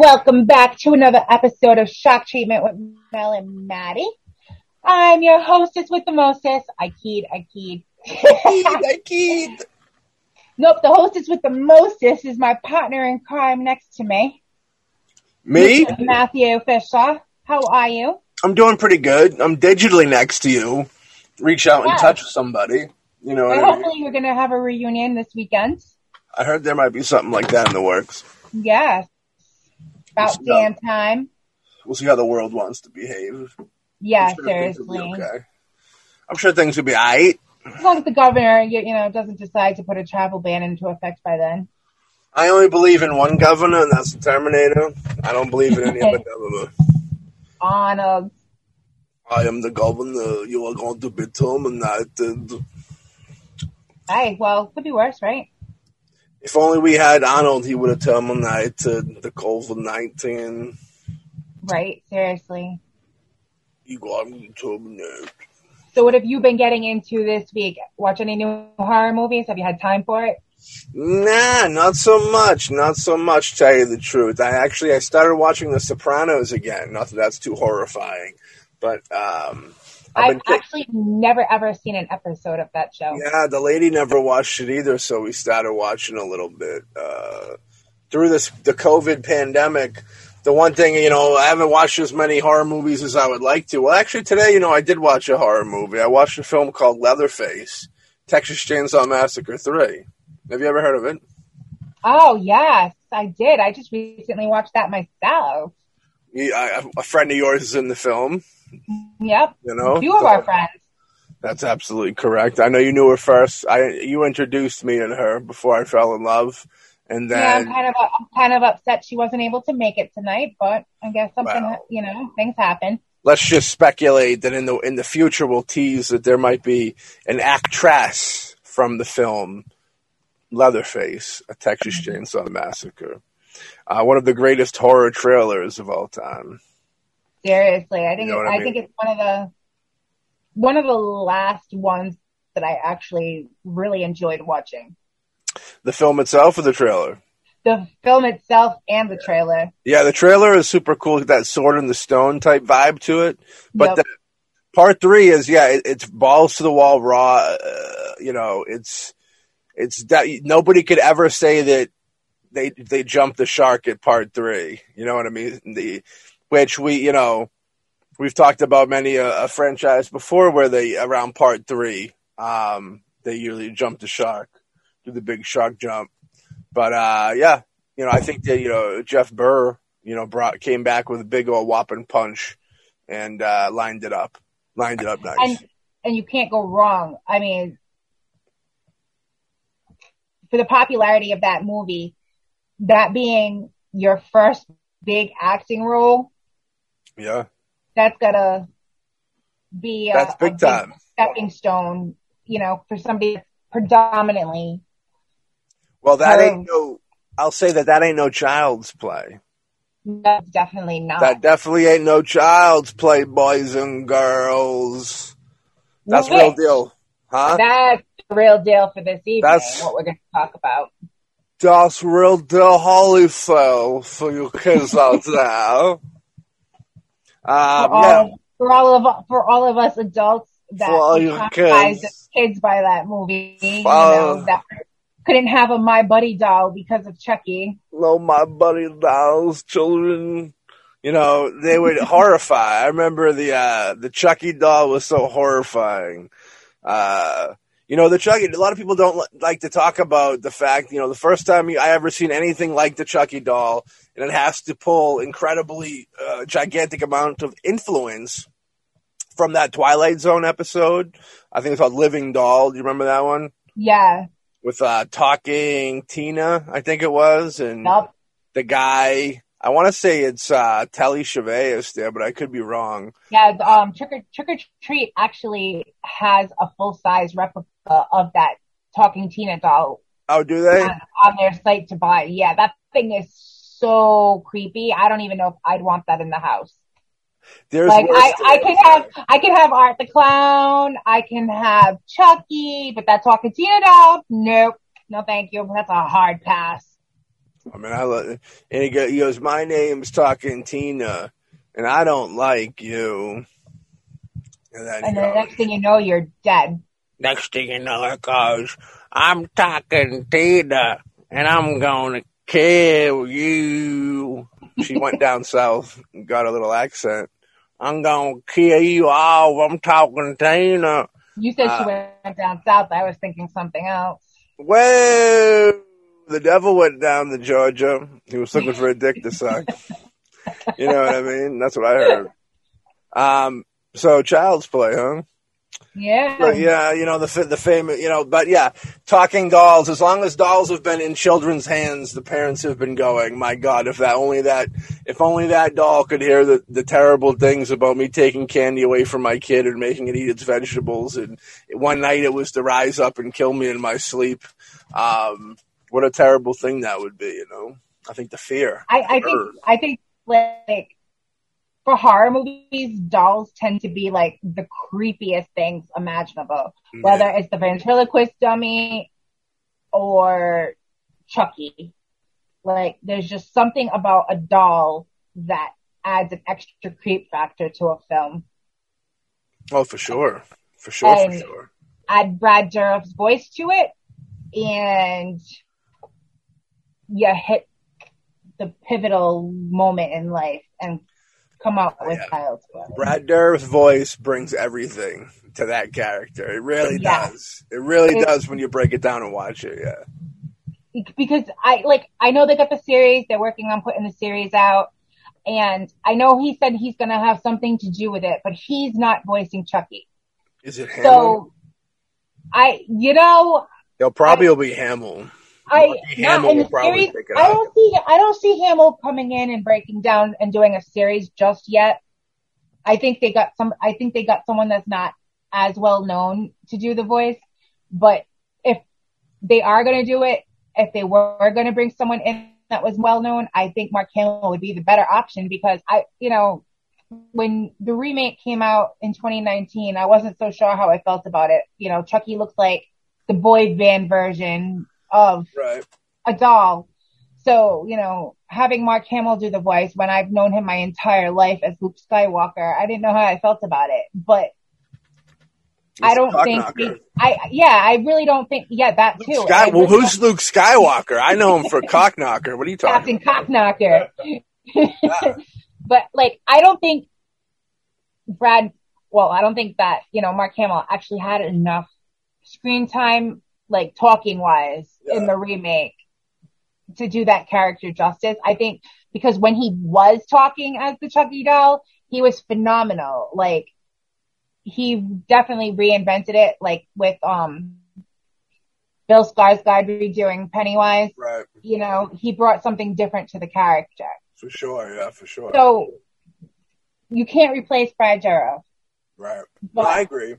Welcome back to another episode of Shock Treatment with Mel and Maddie. I'm your hostess with the keyed, I keyed. I keyed. Nope, the hostess with the mostest is my partner in crime next to me. Me? Mr. Matthew Fisher. How are you? I'm doing pretty good. I'm digitally next to you. Reach out and touch somebody. You know what And I mean? hopefully we're gonna have a reunion this weekend. I heard there might be something like that in the works. Yes. About done. damn time. We'll see how the world wants to behave. Yeah, I'm sure things will be seriously. okay. I'm sure things will be alright. As long as the governor, you, you know, doesn't decide to put a travel ban into effect by then. I only believe in one governor, and that's the Terminator. I don't believe in any other governor. Arnold. I am the governor. You are going to be terminated. Hey, well, could be worse, right? If only we had Arnold, he would have terminated to the COVID 19. Right, seriously. You got me terminated. So what have you been getting into this week? Watch any new horror movies? Have you had time for it? Nah, not so much. Not so much. Tell you the truth, I actually I started watching The Sopranos again. Not that that's too horrifying, but um, I've actually never ever seen an episode of that show. yeah, the lady never watched it either, so we started watching a little bit uh, through this the COVID pandemic. The one thing, you know, I haven't watched as many horror movies as I would like to. Well, actually, today, you know, I did watch a horror movie. I watched a film called Leatherface, Texas Chainsaw Massacre Three. Have you ever heard of it? Oh yes, I did. I just recently watched that myself. I- A friend of yours is in the film. Yep. You know, A few of our friends. That's absolutely correct. I know you knew her first. I you introduced me and her before I fell in love, and Yeah, I'm then kind of I'm kind of upset she wasn't able to make it tonight, but I guess something Wow. you know things happen. let's just speculate that in the in the future we'll tease that there might be an actress from the film Leatherface, a Texas Chainsaw Massacre, uh, one of the greatest horror trailers of all time. Seriously, I think You know it, I I, think it's one of the one of the last ones that I actually really enjoyed watching. The film itself or the trailer? The film itself and the trailer. Yeah, the trailer is super cool. That sword in the stone type vibe to it. But Yep. the, part three is yeah, it, it's balls to the wall raw. Uh, you know, it's it's that nobody could ever say that they they jumped the shark at part three. You know what I mean? The which we you know we've talked about many a, a franchise before where they around part three um they usually jump the shark, do the big shark jump. But uh yeah, you know I think that you know Jeff Burr you know brought came back with a big old whopping punch and uh lined it up, lined it up nice. and and you can't go wrong. I mean, for the popularity of that movie, that being your first big acting role, yeah. that's gotta be a, That's big a time. stepping stone. You know, for somebody predominantly Well, that ain't no. I'll say that that ain't no child's play. that's definitely not. That definitely ain't no child's play, boys and girls. That's Which- real deal, huh? That's the real deal for this evening. That's- what we're going to talk about. That's real deal Holyfield for you kids out there. For Um, all, yeah, for all of for all of us adults that For all you kids. kids by that movie, you know, that couldn't have a My Buddy doll because of Chucky. no, my buddy dolls, children. You know, they would horrify. I remember the uh the Chucky doll was so horrifying. Uh you know, the Chucky, a lot of people don't like to talk about the fact, you know, the first time I ever seen anything like the Chucky doll, and it has to pull incredibly uh, gigantic amount of influence from that Twilight Zone episode. I think it's called Living Doll. Do you remember that one? Yeah, With uh, talking Tina, I think it was, and nope. the guy. I want to say it's uh, Telly Cheveus there, but I could be wrong. Yeah, um, Trick or Trick or Treat actually has a full size replica Uh, of that talking Tina doll Oh, do they? on, on their site to buy. Yeah, that thing is so creepy. I don't even know if I'd want that in the house. There's like I, I can have I can have Art the Clown, I can have Chucky, but that talking Tina doll, nope. No thank you. That's a hard pass. I mean, I let, and he, goes, "My name's Talking Tina, and I don't like you." And then, and the goes, next thing you know, you're dead. Next thing you know, it goes, "I'm talking Tina, and I'm gonna kill you." She went down south, and got a little accent. I'm gonna kill you all. I'm talking Tina. You said uh, she went down south. I was thinking something else. Well, the devil went down to Georgia. He was looking for a dick to suck. you know what I mean? That's what I heard. Um, so child's play, huh? Yeah. But yeah, you know, the, the famous, you know, but yeah, talking dolls, as long as dolls have been in children's hands, the parents have been going, my God, if that only that, if only that doll could hear the, the terrible things about me taking candy away from my kid and making it eat its vegetables. And one night it was to rise up and kill me in my sleep. Um, what a terrible thing that would be, you know? I think the fear. I, I think, I think like, for horror movies, dolls tend to be like the creepiest things imaginable. Yeah. Whether it's the ventriloquist dummy or Chucky. Like there's just something about a doll that adds an extra creep factor to a film. Oh, for sure. For sure, and for sure. Add Brad Dourif's voice to it and you hit the pivotal moment in life and come out oh, with yeah. Child's Play. Brad Dourif's voice brings everything to that character. It really yeah. does. It really it, does when you break it down and watch it. Yeah. Because I like I know they got the series. They're working on putting the series out, and I know he said he's going to have something to do with it, but he's not voicing Chucky. Is it Hamill? So I, you know, They'll probably I, will be Hamill. I not in series. I don't see. I don't see Hamill coming in and breaking down and doing a series just yet. I think they got some. I think they got someone that's not as well known to do the voice. But if they are going to do it, if they were going to bring someone in that was well known, I think Mark Hamill would be the better option because I, you know, when the remake came out in 2019, I wasn't so sure how I felt about it. You know, Chucky looks like the boy band version of right. a doll. So, you know, having Mark Hamill do the voice when I've known him my entire life as Luke Skywalker, I didn't know how I felt about it, but He's I don't think I yeah, I really don't think yeah, that Luke too. Sky, well, who's Luke Skywalker? I know him for Cockknocker. What are you talking Captain about? Cockknocker. Yeah. but like I don't think Brad well, I don't think that, you know, Mark Hamill actually had enough screen time like talking wise. In the remake to do that character justice. I think because when he was talking as the Chucky doll, he was phenomenal. Like he definitely reinvented it, like with um Bill Skarsgård redoing Pennywise. Right. You know, he brought something different to the character. For sure, yeah, for sure. So you can't replace Brad Dourif. Right. But I agree.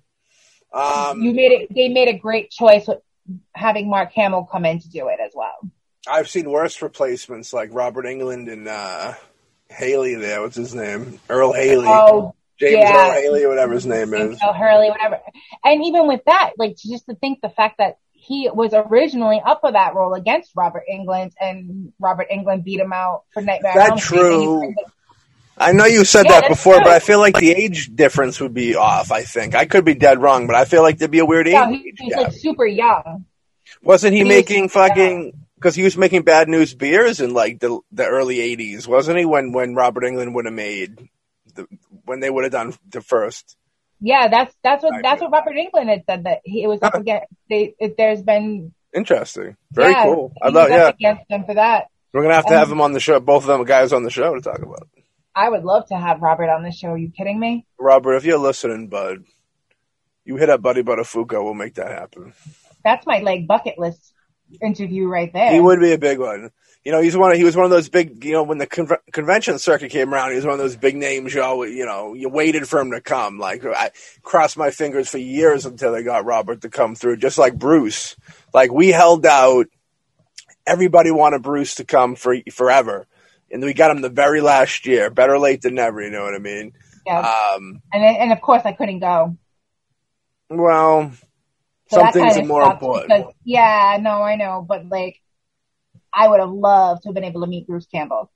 Um, you made it. They made a great choice with having Mark Hamill come in to do it as well. I've seen worse replacements like Robert Englund and uh, Haley. There, what's his name? Earl Haley. Oh, James yeah. Earl Haley, whatever his name James is. Earl Hurley, whatever. And even with that, like just to think the fact that he was originally up for that role against Robert Englund, and Robert Englund beat him out for Nightmare. Is that true? I know you said yeah, that before, true. but I feel like the age difference would be off. I think I could be dead wrong, but I feel like there'd be a weird age. He, he's like super young. Wasn't he, he making fucking? Because he was making Bad News Bears in like the the early '80s, wasn't he? When when Robert Englund would have made the when they would have done the first. Yeah, that's that's what that's what Robert Englund had said that he it was up ah. against. They, it, there's been interesting, very yeah, cool. I love yeah. Against them for that. We're gonna have to have um, him on the show. Both of them guys on the show to talk about. It. I would love to have Robert on the show. Are you kidding me? Robert, if you're listening, bud, you hit up Buddy Buttafuoco. We'll make that happen. That's my like bucket list interview right there. He would be a big one. You know, he's one. Of, he was one of those big. You know, when the con- convention circuit came around, he was one of those big names. You always, you know, you waited for him to come. Like I crossed my fingers for years until they got Robert to come through. Just like Bruce, like we held out. Everybody wanted Bruce to come for forever and we got him the very last year. Better late than never. You know what I mean? Yeah. Um, and and of course I couldn't go. Well, so some things are more important. Because, yeah, no, I know, but like, I would have loved to have been able to meet Bruce Campbell.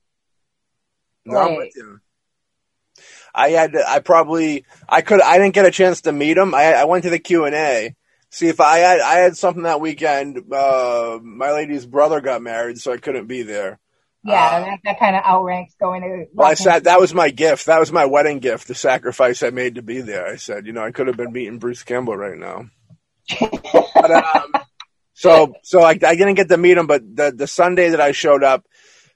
No, like, I'm with you. I had to, I probably I could I didn't get a chance to meet him. I I went to the Q and A. See if I had I had something that weekend. Uh, my lady's brother got married, so I couldn't be there. Yeah, uh, that, that kind of outranks going to. Well, I said that was my gift. That was my wedding gift. The sacrifice I made to be there. I said, you know, I could have been meeting Bruce Campbell right now. but, um, so so I, I didn't get to meet him, but the the Sunday that I showed up,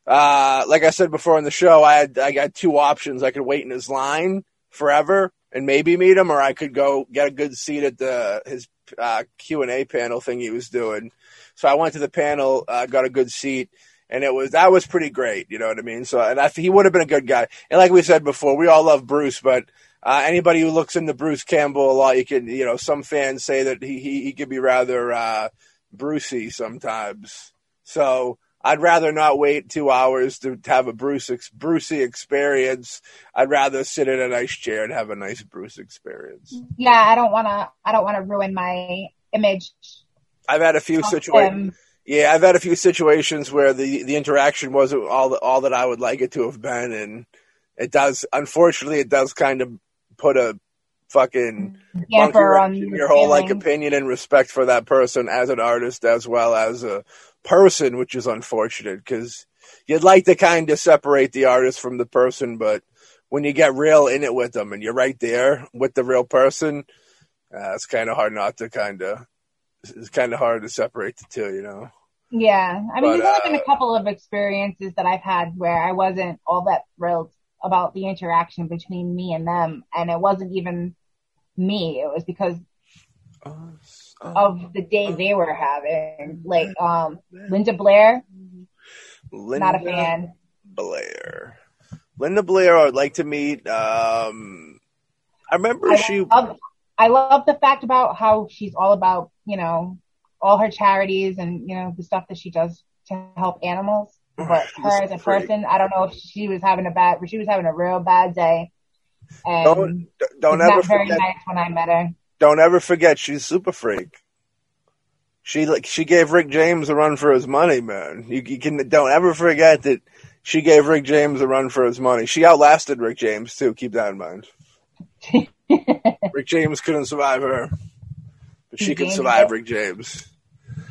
uh, like I said before in the show, I had I got two options. I could wait in his line forever and maybe meet him, or I could go get a good seat at the his uh, Q and A panel thing he was doing. So I went to the panel, uh, got a good seat, and it was that was pretty great. You know what I mean? So and I, he would have been a good guy. And like we said before, we all love Bruce, but uh, anybody who looks into Bruce Campbell a lot, you can you know some fans say that he he, he could be rather uh, Brucey sometimes. So I'd rather not wait two hours to have a Bruce Brucey experience. I'd rather sit in a nice chair and have a nice Bruce experience. Yeah, I don't want to. I don't want to ruin my image. I've had a few situations. Yeah, I've had a few situations where the the interaction wasn't all all that I would like it to have been, and it does. Unfortunately, it does kind of put a fucking your, your whole like opinion and respect for that person as an artist as well as a person, which is unfortunate because you'd like to kind of separate the artist from the person, but when you get real in it with them and you're right there with the real person, uh, it's kind of hard not to kind of. It's kind of hard to separate the two, you know. Yeah, I mean, but, there's only uh, been a uh, couple of experiences that I've had where I wasn't all that thrilled about the interaction between me and them, and it wasn't even me. It was because of the day they were having. Like um Linda Blair. Linda not a fan. Blair. Linda Blair I would like to meet. Um I remember I she love, I love the fact about how she's all about, you know, all her charities and, you know, the stuff that she does to help animals. But her as a person, I don't know if she was having a bad she was having a real bad day. And don't don't ever forget, nice when I met her. Don't ever forget she's super freak. She like she gave Rick James a run for his money, man. You, you can don't ever forget that she gave Rick James a run for his money. She outlasted Rick James too. Keep that in mind. Rick James couldn't survive her, but she can survive Rick James.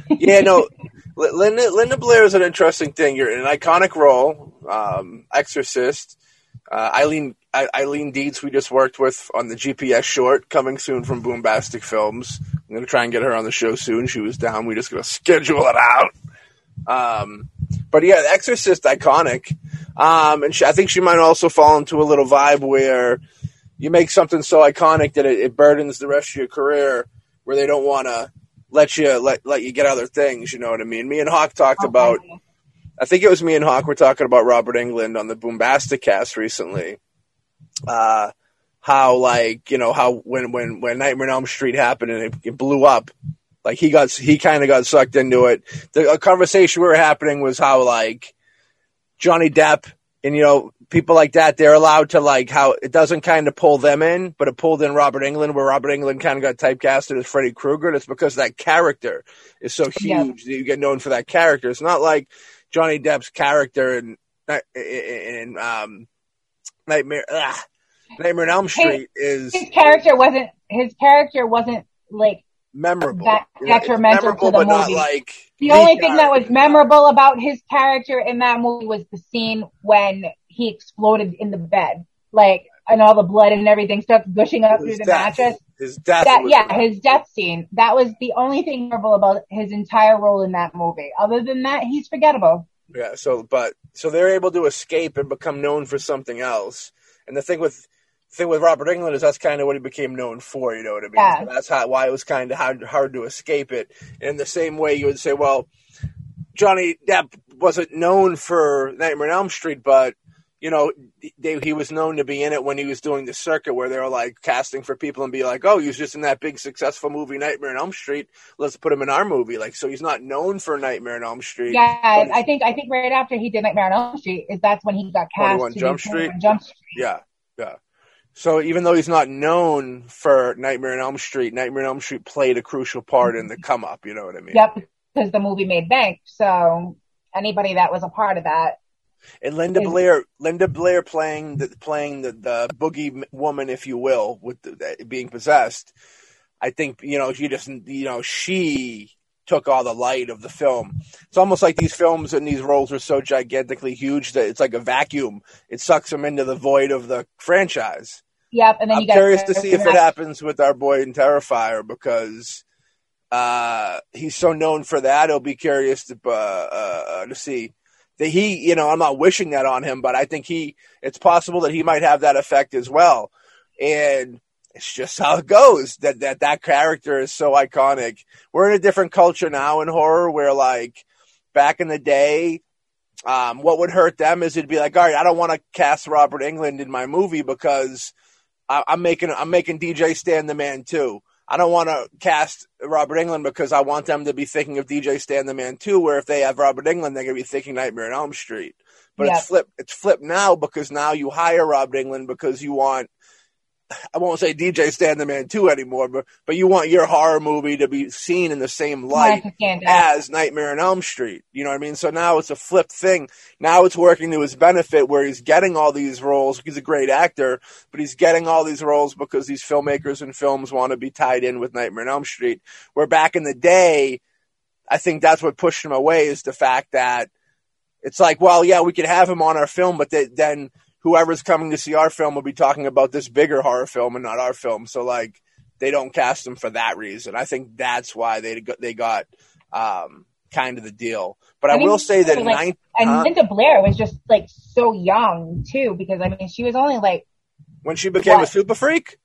Yeah, no. Linda Linda Blair is an interesting thing. You're in an iconic role, um, Exorcist. Uh, Eileen Eileen Dietz, we just worked with on the GPS short, coming soon from Boombastic Films. I'm gonna try and get her on the show soon. She was down. We just gonna schedule it out. Um, but yeah, Exorcist, iconic. Um, and she, I think she might also fall into a little vibe where you make something so iconic that it, it burdens the rest of your career, where they don't want to let you let let you get other things. You know what I mean? Me and Hawk talked okay. about. I think it was me and Hawk were talking about Robert Englund on the Boombastic cast recently. Uh, how like you know how when when when Nightmare on Elm Street happened and it, it blew up, like he got he kind of got sucked into it. The conversation we were happening was how like Johnny Depp and you know people like that they're allowed to like how it doesn't kind of pull them in, but it pulled in Robert Englund where Robert Englund kind of got typecasted as Freddy Krueger. And it's because that character is so huge yeah. that you get known for that character. It's not like Johnny Depp's character in in, in um, Nightmare ugh, Nightmare on Elm Street his, is his character wasn't his character wasn't like memorable. That detrimental memorable, to the movie. like the only thing that was memorable about his character in that movie was the scene when he exploded in the bed, like and all the blood and everything starts gushing up through the death. mattress. His death. That, yeah, his death scene. That was the only thing memorable about his entire role in that movie. Other than that, he's forgettable. Yeah. So, but so they're able to escape and become known for something else. And the thing with thing with Robert Englund is that's kind of what he became known for. You know what I mean? Yeah. So that's how, why it was kind of hard, hard to escape it. In the same way, you would say, well, Johnny Depp wasn't known for Nightmare on Elm Street, but you know, they, he was known to be in it when he was doing the circuit where they were like casting for people and be like, oh, he was just in that big successful movie Nightmare on Elm Street. Let's put him in our movie. Like, so he's not known for Nightmare on Elm Street. Yeah, I think I think right after he did Nightmare on Elm Street is that's when he got cast. Jump Street. Jump Street. Yeah. So even though he's not known for Nightmare on Elm Street, Nightmare on Elm Street played a crucial part in the mm-hmm. come up. You know what I mean? Yep, because the movie made bank. So anybody that was a part of that. And Linda Blair, Linda Blair playing the playing the, the boogie woman, if you will, with the, being possessed. I think you know she just you know she took all the light of the film. It's almost like these films and these roles are so gigantically huge that it's like a vacuum. It sucks them into the void of the franchise. Yep, and then I'm curious to see if it happens with our boy in Terrifier because uh, he's so known for that. I'll be curious to uh, uh, to see that he, you know, I'm not wishing that on him, but I think he, it's possible that he might have that effect as well. And it's just how it goes. That that that character is so iconic. We're in a different culture now in horror, where like back in the day, um, what would hurt them is it'd be like, all right, I don't want to cast Robert Englund in my movie because I, am making I'm making DJ Stan the Man too. I don't want to cast Robert Englund because I want them to be thinking of DJ Stan the Man too. Where if they have Robert Englund, they're gonna be thinking Nightmare on Elm Street. But it's flipped. It's flipped now because now you hire Robert Englund because you want I won't say DJ Stan the Man 2 anymore, but, but you want your horror movie to be seen in the same light as Nightmare on Elm Street. You know what I mean? So now it's a flipped thing. Now it's working to his benefit where he's getting all these roles. He's a great actor, but he's getting all these roles because these filmmakers and films want to be tied in with Nightmare on Elm Street. Where back in the day, I think that's what pushed him away is the fact that it's like, well, yeah, we could have him on our film, but they, then whoever's coming to see our film will be talking about this bigger horror film and not our film. So like they don't cast him for that reason. I think that's why they got, they got um, kind of the deal. But I, I mean, will say that like, nine, and Linda Blair was just like so young too, because I mean she was only like when she became what? a super freak.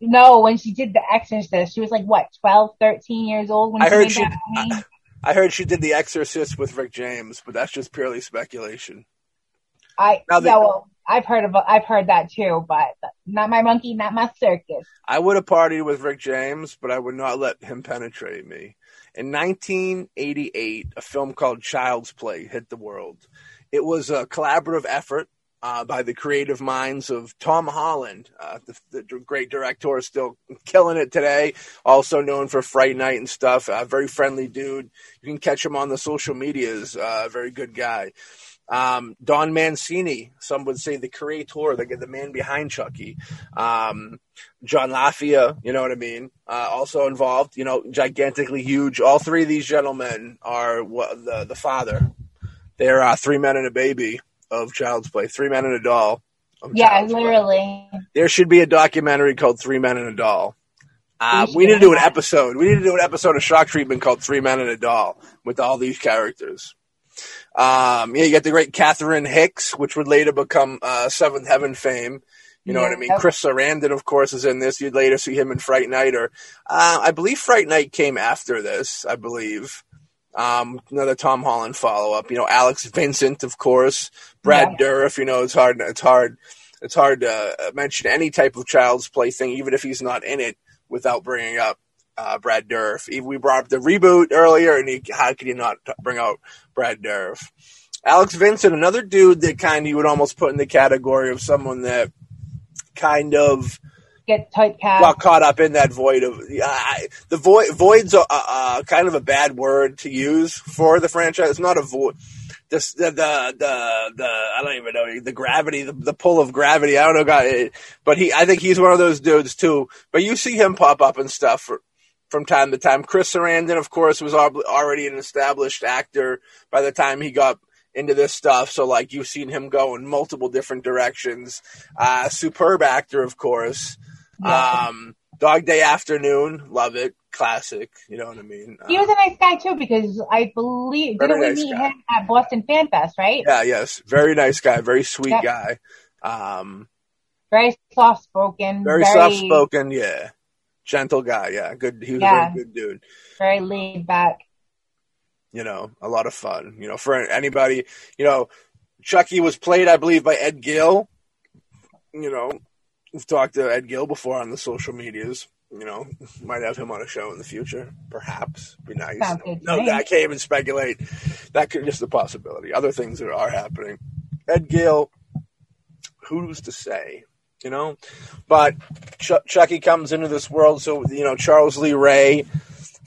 No, when she did The Exorcist, she was like what 12, 13 years old when I she heard she. I, I heard she did The Exorcist with Rick James, but that's just purely speculation. I now yeah, well, I've heard of I've heard that too, but not my monkey, not my circus. I would have partied with Rick James, but I would not let him penetrate me. In 1988, a film called Child's Play hit the world. It was a collaborative effort uh, by the creative minds of Tom Holland, uh, the, the, great director, still killing it today. Also known for Fright Night and stuff. A very friendly dude. You can catch him on the social medias. Uh, very good guy. Um, Don Mancini, some would say the creator, the, the man behind Chucky. Um, John Lafia, you know what I mean? Uh, also involved, you know, gigantically huge. All three of these gentlemen are the, the father. They're uh, three men and a baby of Child's Play, three men and a doll. Yeah, literally. Play. There should be a documentary called Three Men and a Doll. Uh, we, we need to do an episode. We need to do an episode of Shock Treatment called Three Men and a Doll with all these characters. Um, yeah, you got the great Catherine Hicks, which would later become uh, Seventh Heaven fame. You know yeah, what I mean? Chris Sarandon, of course, is in this. You'd later see him in Fright Night, or uh, I believe Fright Night came after this. I believe um, another Tom Holland follow up. You know, Alex Vincent, of course, Brad yeah. Dourif. You know, it's hard. It's hard. It's hard to mention any type of Child's Play thing, even if he's not in it, without bringing up uh, Brad Dourif. We brought up the reboot earlier, and he, how could you not bring out Brad Dourif? Alex Vincent, another dude that kind of you would almost put in the category of someone that kind of get typecast. Got caught up in that void of uh, the void. Void's a, a, kind of a bad word to use for the franchise. It's not a void. This, the, the, the, the, I don't even know, the gravity, the, the pull of gravity. I don't know, God, but he, I think he's one of those dudes too. But you see him pop up and stuff for, from time to time. Chris Sarandon, of course, was already an established actor by the time he got into this stuff. So, like, you've seen him go in multiple different directions. Uh, superb actor, of course. Yeah. Um, Dog Day Afternoon, love it. Classic. You know what I mean? He was a nice guy too because I believe didn't nice we meet guy. him at Boston Fan Fest, right? Yeah, yes. Very nice guy, very sweet guy. Um, very soft spoken. Very, very soft spoken, yeah gentle guy. Yeah, good. He was yeah. a very good dude. Very laid back. You know, a lot of fun. You know, for anybody, you know, Chucky was played, I believe, by Ed Gale. You know, we've talked to Ed Gale before on the social medias. You know, might have him on a show in the future, perhaps. Be nice. No, no I can't even speculate. That could just a possibility. Other things that are happening. Ed Gale, who's to say? You know. But Ch- Chucky comes into this world, so you know Charles Lee Ray.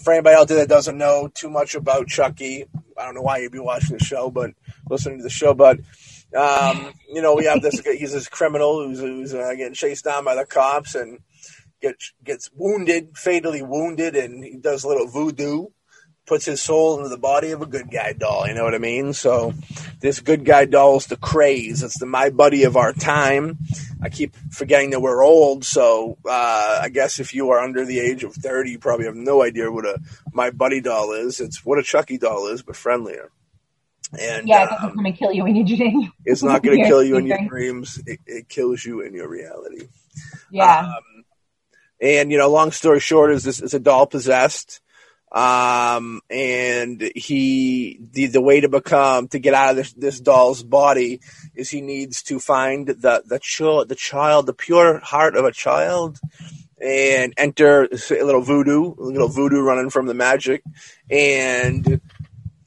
For anybody out there that doesn't know too much about Chucky, I don't know why you'd be watching the show, but listening to the show. But um, you know, we have this. He's this criminal who's, who's uh, getting chased down by the cops and gets gets wounded, fatally wounded, and he does a little voodoo puts his soul into the body of a good guy doll. You know what I mean? So this good guy doll is the craze. It's the my buddy of our time. I keep forgetting that we're old. So uh, I guess if you are under the age of 30, you probably have no idea what a my buddy doll is. It's what a Chucky doll is, but friendlier. And yeah, it doesn't um, come and kill you in your dreams. It's not going to kill you in your dreams. It, it, kills you in your reality. Yeah. Um, and you know, long story short, is this is a doll possessed um, and he, the, the way to become, to get out of this, this doll's body is he needs to find the, the child, the child, the pure heart of a child and enter a little voodoo, a little voodoo running from the magic and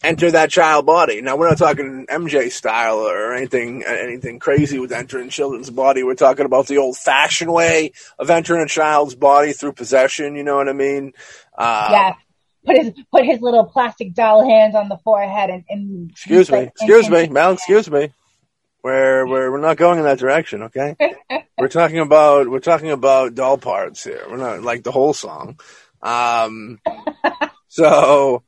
enter that child body. Now we're not talking MJ style or anything anything crazy with entering children's body. We're talking about the old fashioned way of entering a child's body through possession. You know what I mean? Uh, put his put his little plastic doll hands on the forehead and, and excuse me, excuse me, Mel, excuse me. We're, we're we're not going in that direction, okay? we're talking about we're talking about doll parts here. We're not like the whole song. Um, so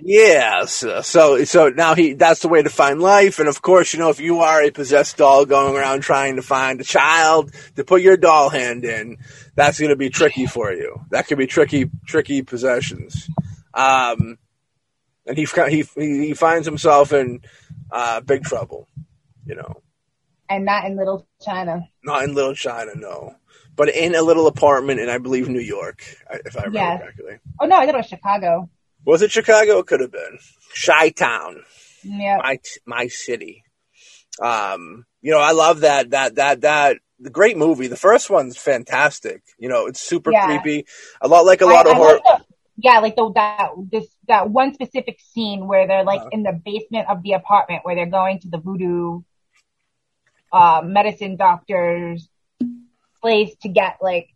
yes, so so now he that's the way to find life, and of course, you know, if you are a possessed doll going around trying to find a child to put your doll hand in, that's going to be tricky for you. That could be tricky, tricky possessions. Um, and he he he finds himself in uh, big trouble, you know. And not in Little China. Not in Little China, no. But in a little apartment in, I believe, New York, if I remember yes. correctly. Oh no, I thought it was Chicago. Was it Chicago? It could have been Chi Town. Yeah. My my city. Um, you know, I love that that that that the great movie. The first one's fantastic. You know, it's super yeah. creepy. A lot like a lot I, of horror. Like yeah, like the, that this that one specific scene where they're like uh, in the basement of the apartment where they're going to the voodoo uh, medicine doctor's place to get like,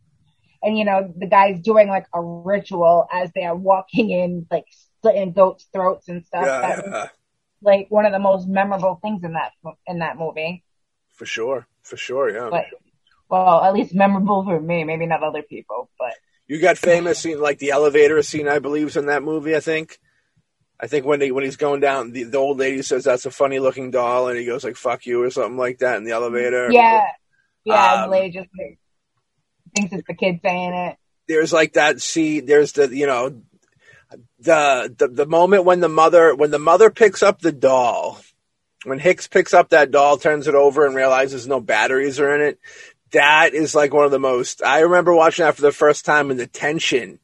and you know the guy's doing like a ritual as they are walking in, like slitting goats' throats and stuff. Yeah, yeah. like one of the most memorable things in that in that movie. For sure, for sure, yeah. But well, at least memorable for me. Maybe not other people, but you got famous scene like the elevator scene. I believe is in that movie. I think. I think when he when he's going down, the, the old lady says that's a funny looking doll, and he goes like "fuck you" or something like that in the elevator. Yeah, yeah. Um, the lady just like, thinks it's the kid saying it. There's like that. See, there's the you know the the the moment when the mother when the mother picks up the doll when Hicks picks up that doll, turns it over, and realizes no batteries are in it, that is like one of the most. I remember watching that for the first time, and the tension,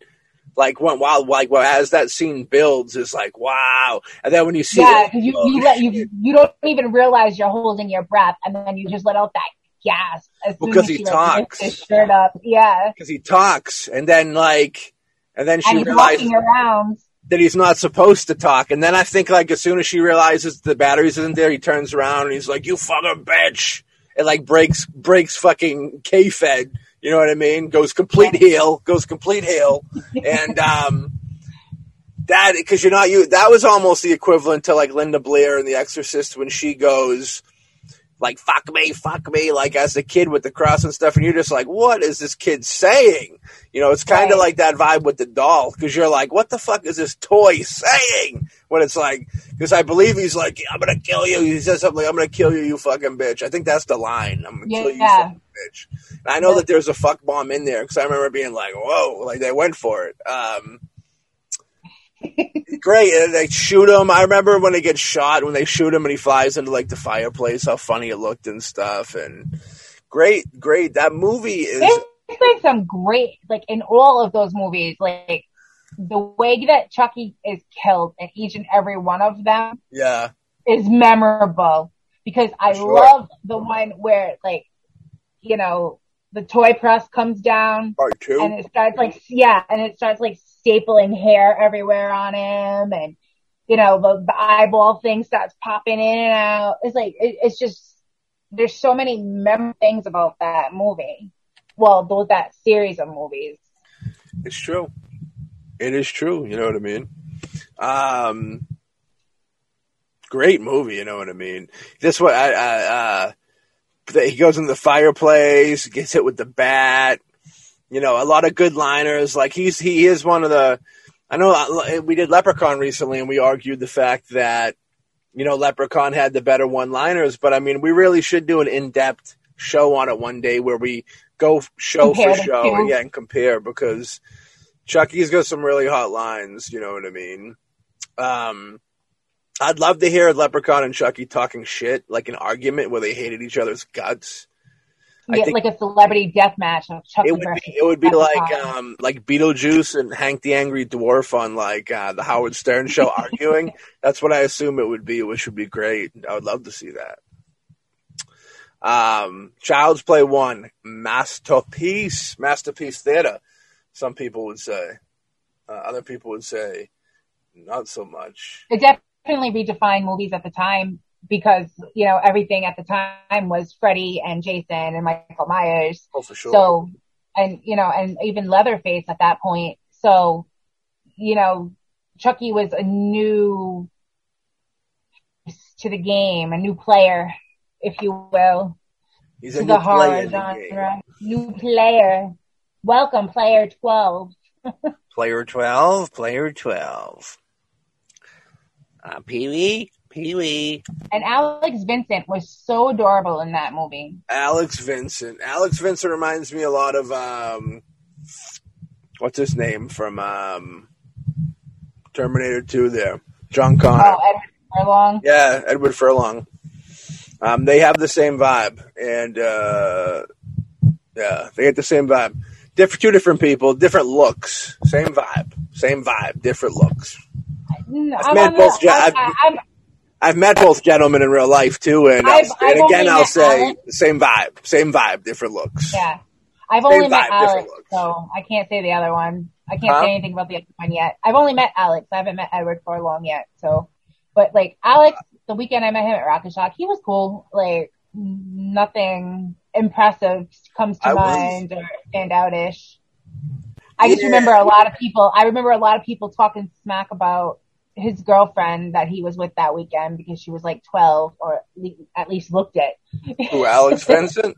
like when while like well, as that scene builds, is like wow. And then when you see, yeah, it, you you, let, you you don't even realize you're holding your breath, and then you just let out that gasp as because he talks. His shirt up, yeah, because he talks, and then like, and then she and realizes around that he's not supposed to talk. And then I think like as soon as she realizes the batteries isn't there, he turns around and he's like, "You fucking bitch!" It like breaks breaks fucking kayfabe. You know what I mean? Goes complete heel, goes complete heel, and um, that because you're not you. That was almost the equivalent to like Linda Blair in The Exorcist when she goes like fuck me, fuck me, like as a kid with the cross and stuff, and you're just like, what is this kid saying? You know, it's kind of right. like that vibe with the doll because you're like, what the fuck is this toy saying? When it's like, because I believe he's like, I'm gonna kill you. He says something like, I'm gonna kill you, you fucking bitch. I think that's the line. I'm gonna yeah, kill you, you fucking bitch. And I know yeah. that there's a fuck bomb in there because I remember being like, whoa, like they went for it. Um, great. And they shoot him. I remember when they get shot, when they shoot him and he flies into like the fireplace, how funny it looked and stuff. And great, great. That movie is. It's like some great, like in all of those movies, like the way that Chucky is killed in each and every one of them. Yeah. Is memorable because I sure. love the one where like, you know, the toy press comes down. Part two. And it starts like, yeah, and it starts like stapling hair everywhere on him and, you know, the, the eyeball thing starts popping in and out. It's like, it, it's just, there's so many mem- things about that movie. Well, those, that series of movies. It's true. It is true. You know what I mean? Um, great movie. You know what I mean? This one, I, I, uh, he goes in the fireplace, gets hit with the bat. You know, a lot of good liners. Like he's he is one of the. I know uh, we did Leprechaun recently, and we argued the fact that you know Leprechaun had the better one liners, but I mean, we really should do an in depth show on it one day where we go show compare for show, and, yeah, and compare because Chucky's got some really hot lines. You know what I mean? Um, I'd love to hear Leprechaun and Chucky talking shit, like an argument where they hated each other's guts. Yeah, like a celebrity death match of Chucky. It would be, it would be like um, like Beetlejuice and Hank the Angry Dwarf on like uh, the Howard Stern show arguing. That's what I assume it would be, which would be great. I would love to see that. Um, Child's Play One, masterpiece, masterpiece theater. Some people would say. Uh, other people would say, not so much. It definitely redefined movies at the time because you know everything at the time was Freddy and Jason and Michael Myers. Oh, for sure. So, and you know, and even Leatherface at that point. So, you know, Chucky was a new to the game, a new player, if you will. He's a new player genre. New player. Welcome, player twelve. player twelve. Player twelve. Uh, Pee Wee. Pee Wee. And Alex Vincent was so adorable in that movie. Alex Vincent. Alex Vincent reminds me a lot of um, what's his name from um, Terminator Two. There, John Connor. Oh, Edward Furlong. Yeah, Edward Furlong. Um, they have the same vibe, and uh, yeah, they get the same vibe. Different, two different people, different looks, same vibe, same vibe, different looks. I've met both. Ge- I've, I've, I've, met both gentlemen in real life too, and, I've, and again, I'll say Alex. same vibe, same vibe, different looks. Yeah, I've only same met vibe, Alex, so I can't say the other one. I can't huh? say anything about the other one yet. I've only met Alex. I haven't met Edward Furlong yet. So, but like Alex, the weekend I met him at Rock and Shock, he was cool. Like nothing impressive comes to I mind was... or stand outish. I just remember a lot of people. I remember a lot of people talking smack about his girlfriend that he was with that weekend because she was like 12 or at least looked it. Who, Alex Vincent?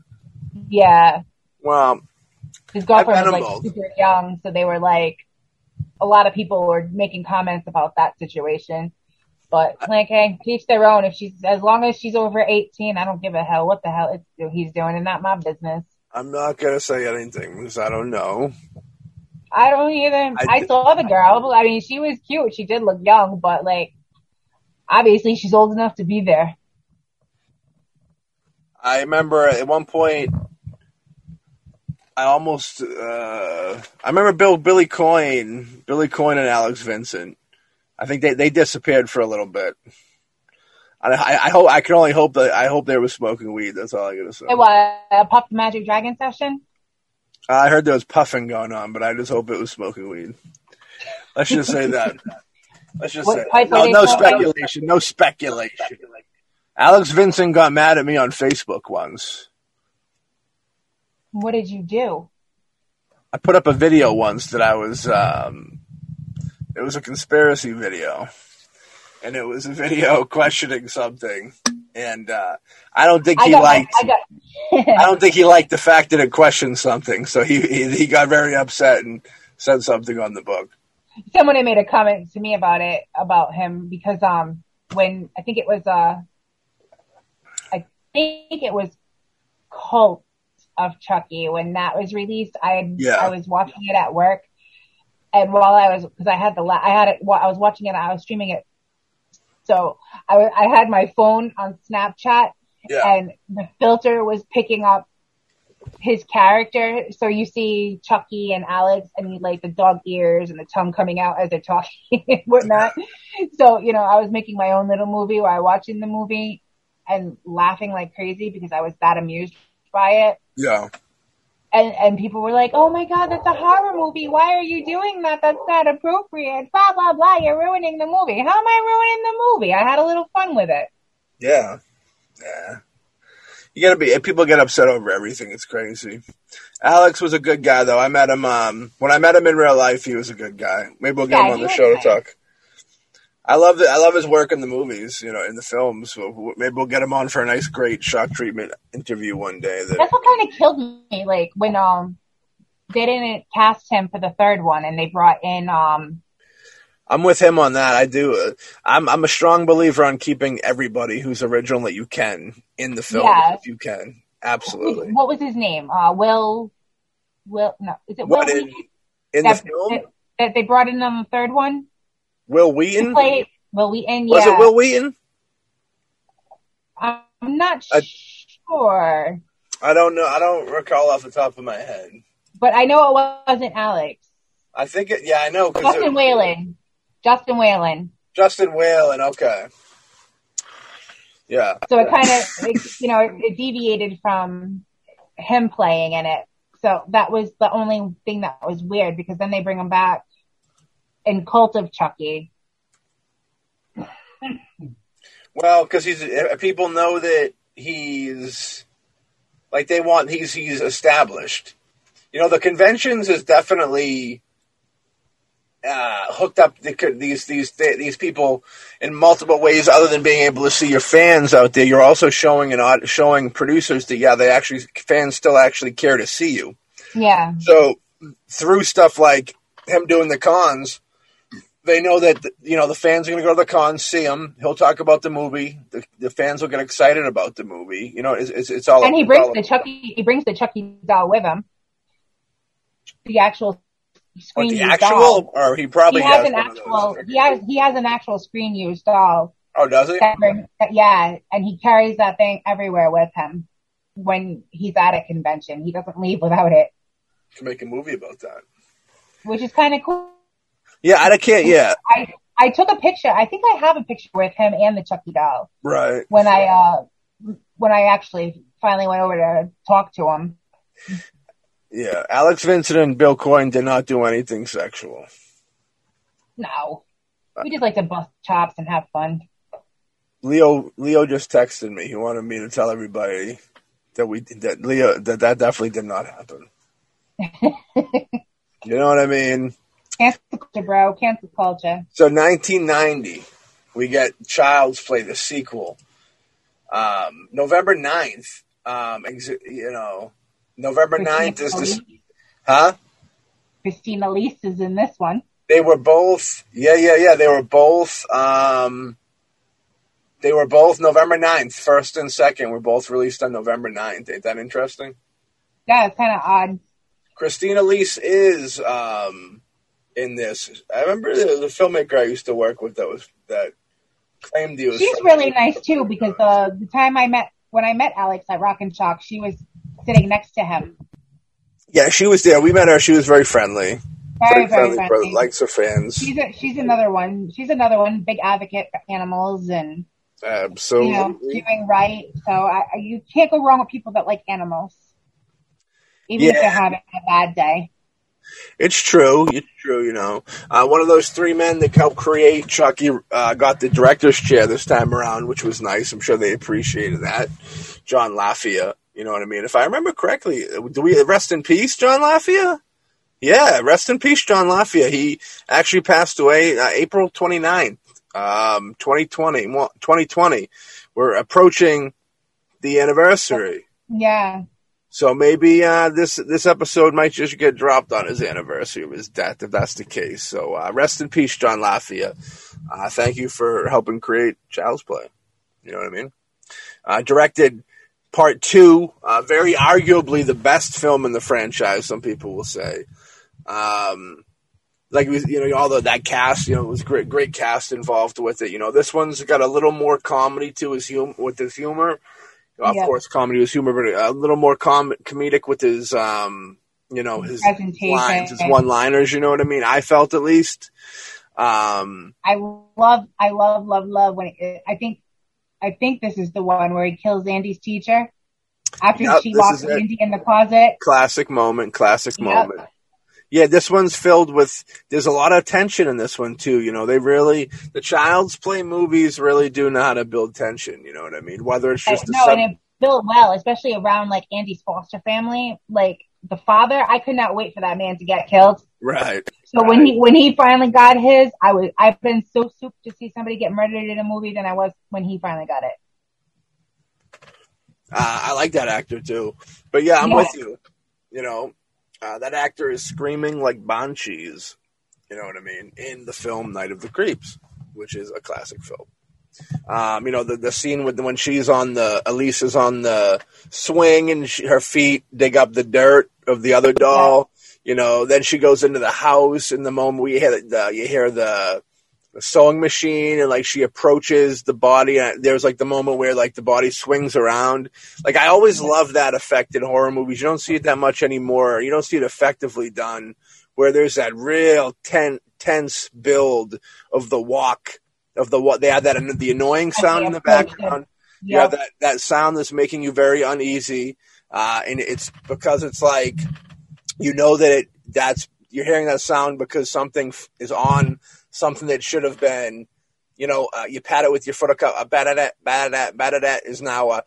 yeah. Wow. his girlfriend was like both. super young, so they were like, a lot of people were making comments about that situation. But like, hey, teach their own. If she's as long as she's over 18, I don't give a hell what the hell he's doing, and not my business. I'm not gonna say anything because I don't know. I don't either. I, I saw the girl. I mean, she was cute. She did look young, but like, obviously she's old enough to be there. I remember at one point, I almost, uh, I remember Bill, Billy Coin, Billy Coin and Alex Vincent. I think they, they disappeared for a little bit. I, I, hope I can only hope that I hope they were smoking weed. That's all I gotta say. It was a pop the Magic Dragon session. I heard there was puffing going on, but I just hope it was smoking weed. Let's just say that. Let's just what, say no, no speculation. No speculation. Alex Vincent got mad at me on Facebook once. What did you do? I put up a video once that I was. Um, it was a conspiracy video, and it was a video questioning something and uh, I don't think he liked. I, got, I, don't think he liked the fact that it questioned something, so he, he, he got very upset and said something on the book. Someone had made a comment to me about it about him because um when I think it was uh I think it was Cult of Chucky when that was released. I yeah. I was watching it at work, and while I was because I had the I had it I was watching it I was streaming it so I, I had my phone on Snapchat yeah. and the filter was picking up his character. So you see Chucky and Alex and you like the dog ears and the tongue coming out as they're talking and whatnot. so, you know, I was making my own little movie while watching the movie and laughing like crazy because I was that amused by it. Yeah and and people were like, "Oh my god, that's a horror movie. Why are you doing that? That's not appropriate." Blah blah blah. You're ruining the movie. How am I ruining the movie? I had a little fun with it. Yeah, yeah. You gotta be. People get upset over everything. It's crazy. Alex was a good guy, though. I met him. Um, when I met him in real life, he was a good guy. Maybe we'll get yeah, him on the show to talk. I love it. I love his work in the movies, you know, in the films. So maybe we'll get him on for a nice, great shock treatment interview one day. That... That's what kind of killed me. Like when um they didn't cast him for the third one, and they brought in um. I'm with him on that. I do. Uh, I'm I'm a strong believer on keeping everybody who's original that you can in the film yeah. if you can. Absolutely. What was his name? Uh, Will. Will no, is it Will? What, in, in that, the film that, that they brought in on the third one. Wil Wheaton? Played Wil Wheaton, Was it Wil Wheaton? I'm not I, sure. I don't know. I don't recall off the top of my head. But I know it wasn't Alex. I think it. Yeah, I know. Justin it, Whalen. Justin Whalen. Justin Whalen. Okay. Yeah. So it kind of, you know, it deviated from him playing in it. So that was the only thing that was weird because then they bring him back in Cult of Chucky. Well, because he's uh, people know that he's like they want he's he's established. You know, the conventions is definitely uh, hooked up the, these these these people in multiple ways other than being able to see your fans out there. You're also showing and showing producers that yeah, they actually fans still actually care to see you. Yeah. So through stuff like him doing the cons, they know that you know the fans are going to go to the con, see him. He'll talk about the movie. The, the fans will get excited about the movie. You know, it's it's, it's all. And he brings the Chucky. He brings the Chucky doll with him. The actual oh, screen the actual, doll. or he probably he has, has an actual. He has he has an actual screen used doll. Oh, does he? Yeah, and he carries that thing everywhere with him when he's at a convention. He doesn't leave without it. Can make a movie about that, which is kind of cool yeah, I can't. Yeah, I I took a picture. I think I have a picture with him and the Chucky doll. Right. When I uh when I actually finally went over to talk to him. Yeah, Alex Vincent and Bill Coyne did not do anything sexual. No, we just like to bust chops and have fun. Leo Leo just texted me. He wanted me to tell everybody that we that Leo that that definitely did not happen. you know what I mean? Cancel culture, bro. Cancel culture. So 1990, we get Child's Play, the sequel. Um, November 9th, um, ex- you know, November Christina 9th is this, huh? Christina Elise is in this one. They were both, yeah, yeah, yeah. They were both, um, they were both November 9th, first and second were both released on November 9th. Ain't that interesting? Yeah, it's kind of odd. Christina Elise is, um, in this. I remember the, the filmmaker I used to work with that was that claimed he was. She's really nice too because the the time I met when I met Alex at Rock and Shock, she was sitting next to him. Yeah, she was there. We met her. She was very friendly. Very, very, very friendly. friendly. Likes her fans. She's a, she's another one. She's another one. Big advocate for animals and absolutely you know, doing right. So I, you can't go wrong with people that like animals, even yeah. if they're having a bad day. It's true. It's true. You know, uh, one of those three men that helped create Chucky uh, got the director's chair this time around, which was nice. I'm sure they appreciated that. John Lafia. You know what I mean? If I remember correctly, do we rest in peace, John Lafia? Yeah, rest in peace, John Lafia. He actually passed away uh, April 29th, um, 2020, 2020. We're approaching the anniversary. Yeah. So maybe uh, this this episode might just get dropped on his anniversary of his death, if that's the case. So uh, rest in peace, John Lafayette. Uh, thank you for helping create Child's Play. You know what I mean? Uh, directed part two, uh, very arguably the best film in the franchise. Some people will say. Um, like you know, although that cast, you know, it was great, great cast involved with it. You know, this one's got a little more comedy to his hum- with his humor of yeah. course, comedy was humor, but a little more com- comedic with his, um, you know, his lines, his one-liners. You know what I mean? I felt at least. Um, I love, I love, love, love when it, I think, I think this is the one where he kills Andy's teacher after yep, she locks Andy in the closet. Classic moment. Classic yep. moment yeah, this one's filled with. There's a lot of tension in this one too. You know, they really the Child's Play movies really do know how to build tension. You know what I mean? Whether it's just no, sub- and it built well, especially around like Andy's foster family, like the father. I could not wait for that man to get killed. Right. So right. when he when he finally got his, I was I've been so souped to see somebody get murdered in a movie than I was when he finally got it. Uh, I like that actor too, but yeah, I'm yeah. with you. You know, uh, that actor is screaming like Banshees. You know what I mean? In the film Night of the Creeps, which is a classic film. Um, you know, the, the scene with the, when she's on the, Elise is on the swing and she, her feet dig up the dirt of the other doll. You know, then she goes into the house and the moment we hear the, you hear the, the sewing machine and like she approaches the body and there's like the moment where like the body swings around. Like I always love that effect in horror movies. You don't see it that much anymore. You don't see it effectively done where there's that real ten, tense build of the walk of the what they have that the annoying sound in the background. You have that that sound that's making you very uneasy, uh, and it's because it's like you know that it that's you're hearing that sound because something is on something that should have been. You know, uh, you pat it with your foot. A badadat, badadat, badadat is now a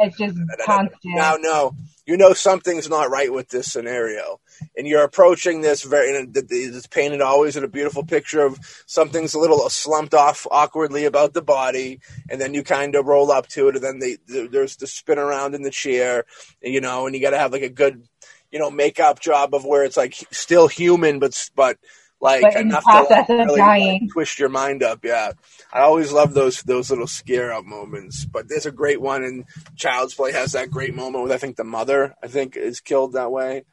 it's just constant. Now, no, you know something's not right with this scenario, and you're approaching this very. It's painted always in a beautiful picture of something's a little slumped off awkwardly about the body, and then you kind of roll up to it, and then they, there's the spin around in the chair, you know, and you got to have like a good, you know, makeup job of where it's like still human, but but like but enough to like, really, like, twist your mind up. Yeah, I always love those those little scare up moments. But there's a great one, and Child's Play has that great moment with I think the mother I think is killed that way.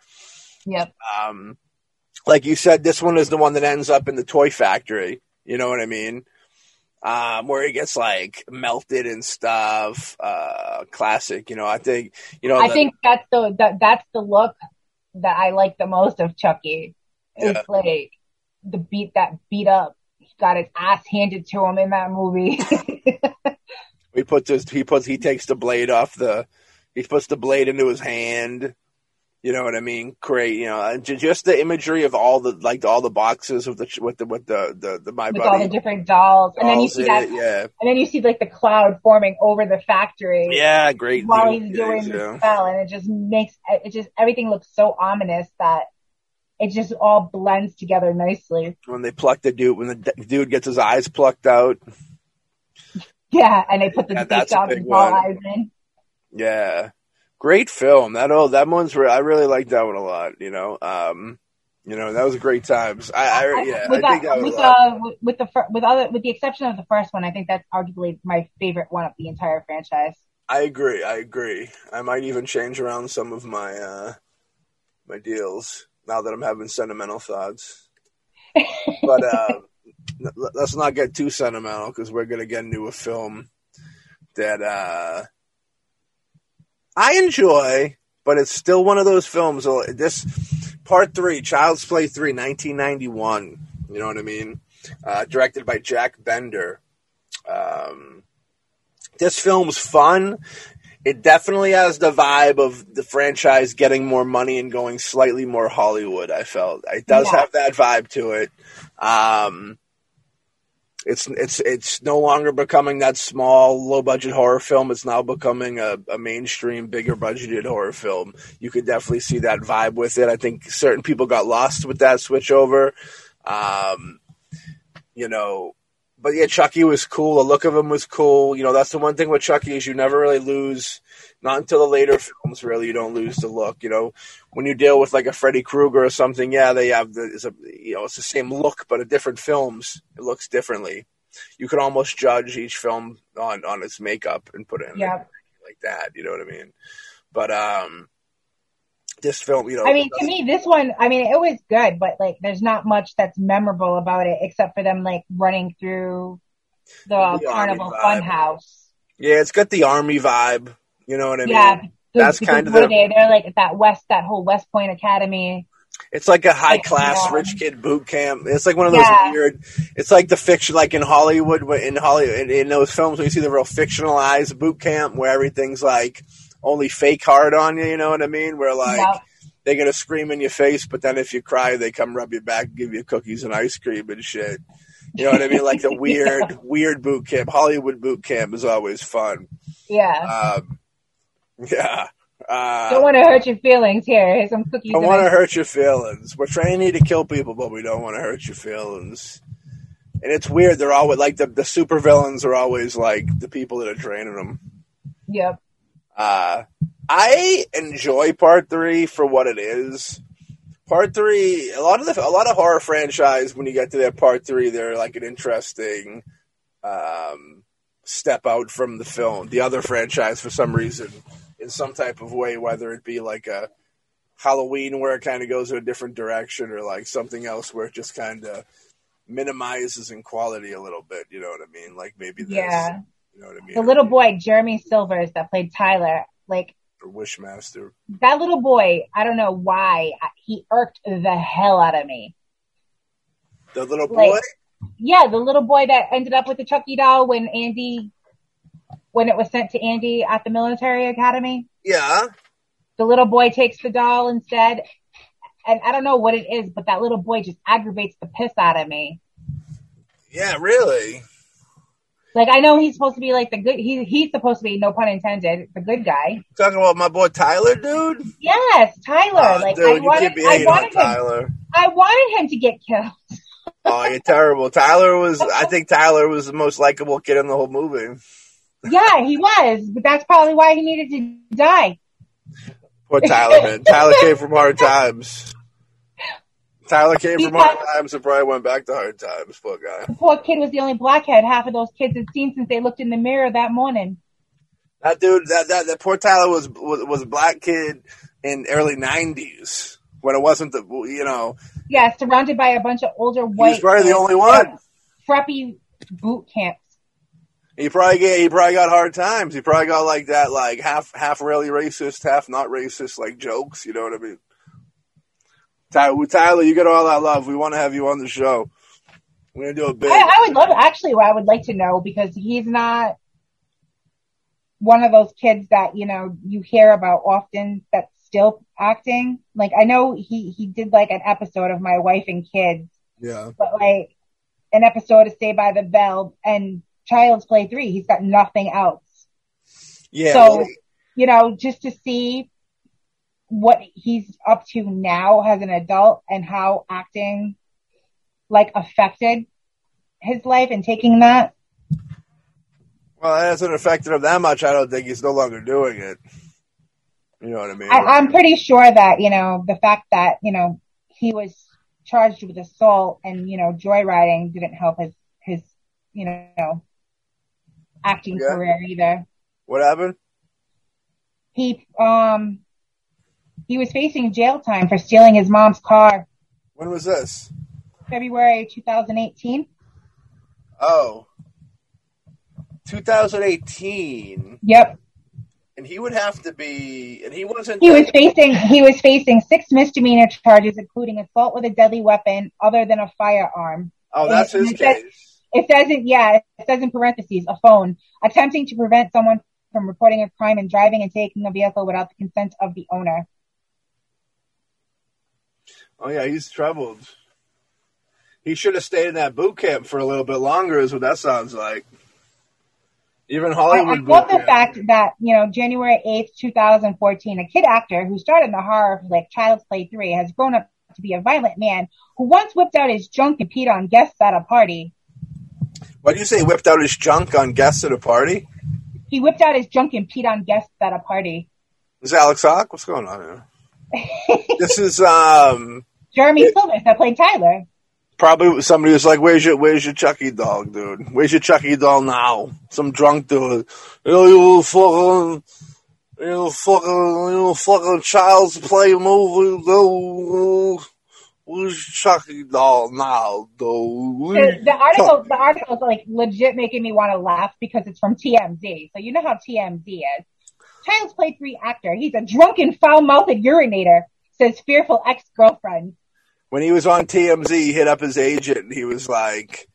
Yep. Um, like you said, this one is the one that ends up in the toy factory. You know what I mean? Um, where he gets like melted and stuff. Uh, classic. You know, I think you know. I the, think that's the that, that's the look that I like the most of Chucky. It's yeah. like the beat that beat up. He got his ass handed to him in that movie. he puts his he puts he takes the blade off the he puts the blade into his hand. You know what I mean? Great, you know, uh, just the imagery of all the like all the boxes with the with the with the the, the my with buddy. all the different dolls, dolls and then you see that, it, yeah, and then you see like the cloud forming over the factory. Yeah, great. While he's doing the spell, and it just makes it just everything looks so ominous that it just all blends together nicely. When they pluck the dude, when the dude gets his eyes plucked out. Yeah, and they put the yeah, dog eyes in. Yeah, great film. That oh, that one's re- I really like that one a lot. You know, um, you know that was a great times. I, I yeah, with I think that, with, uh, with the with other with the exception of the first one, I think that's arguably my favorite one of the entire franchise. I agree. I agree. I might even change around some of my uh my deals now that I'm having sentimental thoughts. but uh, let's not get too sentimental because we're gonna get into a film that uh, I enjoy, but it's still one of those films. This part three, Child's Play three, 1991. You know what I mean? Uh, directed by Jack Bender. Um, this film's fun it definitely has the vibe of the franchise getting more money and going slightly more Hollywood. I felt it does yeah. have that vibe to it. Um, it's it's it's no longer becoming that small, low budget horror film. It's now becoming a, a mainstream, bigger budgeted horror film. You could definitely see that vibe with it. I think certain people got lost with that switch over. Um, you know, but yeah, Chucky was cool. The look of him was cool. You know, that's the one thing with Chucky is you never really lose, not until the later films really, you don't lose the look. You know, when you deal with like a Freddy Krueger or something, yeah, they have the, it's a, you know, it's the same look, but in different films, it looks differently. You could almost judge each film on, on its makeup and put it in yeah. like that. You know what I mean? But, um, this film, you know. I mean, to me, this one, I mean, it was good, but like, there's not much that's memorable about it except for them like running through the, the Carnival Funhouse. Yeah, it's got the army vibe. You know what I mean? Yeah, that's kind of the, they? They're like that West, that whole West Point Academy. It's like a high class rich kid boot camp. It's like one of those yeah. weird. It's like the fiction, like in Hollywood, in Hollywood, in, in those films when you see the real fictionalized boot camp where everything's like only fake hard on you. You know what I mean? Where like yep. they're gonna scream in your face, but then if you cry, they come rub your back, give you cookies and ice cream and shit. You know what I mean? Like the weird, yeah. weird boot camp. Hollywood boot camp is always fun. Yeah. Um, yeah. Uh, don't want to hurt your feelings. Here, here's some cookies. Don't want to hurt your feelings. We're training you to kill people, but we don't want to hurt your feelings. And it's weird. They're always like the the super villains are always like the people that are training them. Yep. Uh, I enjoy part three for what it is. Part three, a lot of the a lot of horror franchise when you get to that part three, they're like an interesting um, step out from the film, the other franchise for some reason, in some type of way, whether it be like a Halloween where it kind of goes in a different direction, or like something else where it just kind of minimizes in quality a little bit. You know what I mean? Like maybe this, yeah. You know what I mean? The little boy Jeremy Sylvers that played Tyler, like or Wishmaster. That little boy, I don't know why he irked the hell out of me. The little boy. Like, yeah, the little boy that ended up with the Chucky doll when Andy, when it was sent to Andy at the military academy. Yeah. The little boy takes the doll instead. And I don't know what it is, but that little boy just aggravates the piss out of me. Yeah, really. Like I know he's supposed to be like the good. He he's supposed to be no pun intended, the good guy. Talking about my boy Tyler, dude. Yes, Tyler. Oh, like dude, I wanted, I wanted him, Tyler. I wanted him to get killed. oh, you're terrible. Tyler was. I think Tyler was the most likable kid in the whole movie. Yeah, he was, but that's probably why he needed to die. Poor Tyler, man. Tyler came from hard times. Tyler came from hard times and probably went back to hard times. Poor guy. The poor kid was the only blackhead half of those kids had seen since they looked in the mirror that morning. That dude, that that, that poor Tyler was, was was a black kid in early '90s when it wasn't the you know. Yeah, surrounded by a bunch of older white. He's probably the only one. Preppy boot camps. He probably get he probably got hard times. He probably got like that, like half half really racist, half not racist, like jokes. You know what I mean? Tyler, you get all that love. We want to have you on the show. We're gonna do a big. I, I would love actually. What I would like to know because he's not one of those kids that you know you hear about often that's still acting. Like I know he he did like an episode of My Wife and Kids. Yeah. But like an episode of Saved by the Bell and Child's Play three. He's got nothing else. Yeah. So well, you know, just to see what he's up to now as an adult and how acting like affected his life and taking that. Well, it hasn't affected him that much. I don't think he's no longer doing it. You know what I mean? I, am pretty sure that, you know, the fact that, you know, he was charged with assault and, you know, joyriding didn't help his, his, you know, acting yeah. career either. What happened? He, um, he was facing jail time for stealing his mom's car. When was this? February 2018. Oh. 2018. Yep. And he would have to be, and he wasn't. He was facing. He was facing six misdemeanor charges, including assault with a deadly weapon other than a firearm. Oh, that's his case. Says, it says it. Yeah, it says in parentheses a phone attempting to prevent someone from reporting a crime and driving and taking a vehicle without the consent of the owner. Oh yeah, he's troubled. He should have stayed in that boot camp for a little bit longer, is what that sounds like. Even Hollywood. I, I love the fact that you know January eighth, two thousand fourteen, a kid actor who started in the horror flick Child's Play three has grown up to be a violent man who once whipped out his junk and peed on guests at a party. Why do you say he whipped out his junk on guests at a party? He whipped out his junk and peed on guests at a party. Is Alex Hawk? What's going on here? this is um Jeremy Sylvers that played Tyler. Probably somebody was like, "Where's your Where's your Chucky dog, dude? Where's your Chucky doll now?" Some drunk dude. You, you fucking, you fucking, you fucking child's play movie, Where's Chucky now? The, the article, the article is like legit making me want to laugh because it's from TMZ. So you know how TMZ is. Child's Play 3 actor. He's a drunken, foul-mouthed urinator, says fearful ex-girlfriend. When he was on TMZ, he hit up his agent and he was like,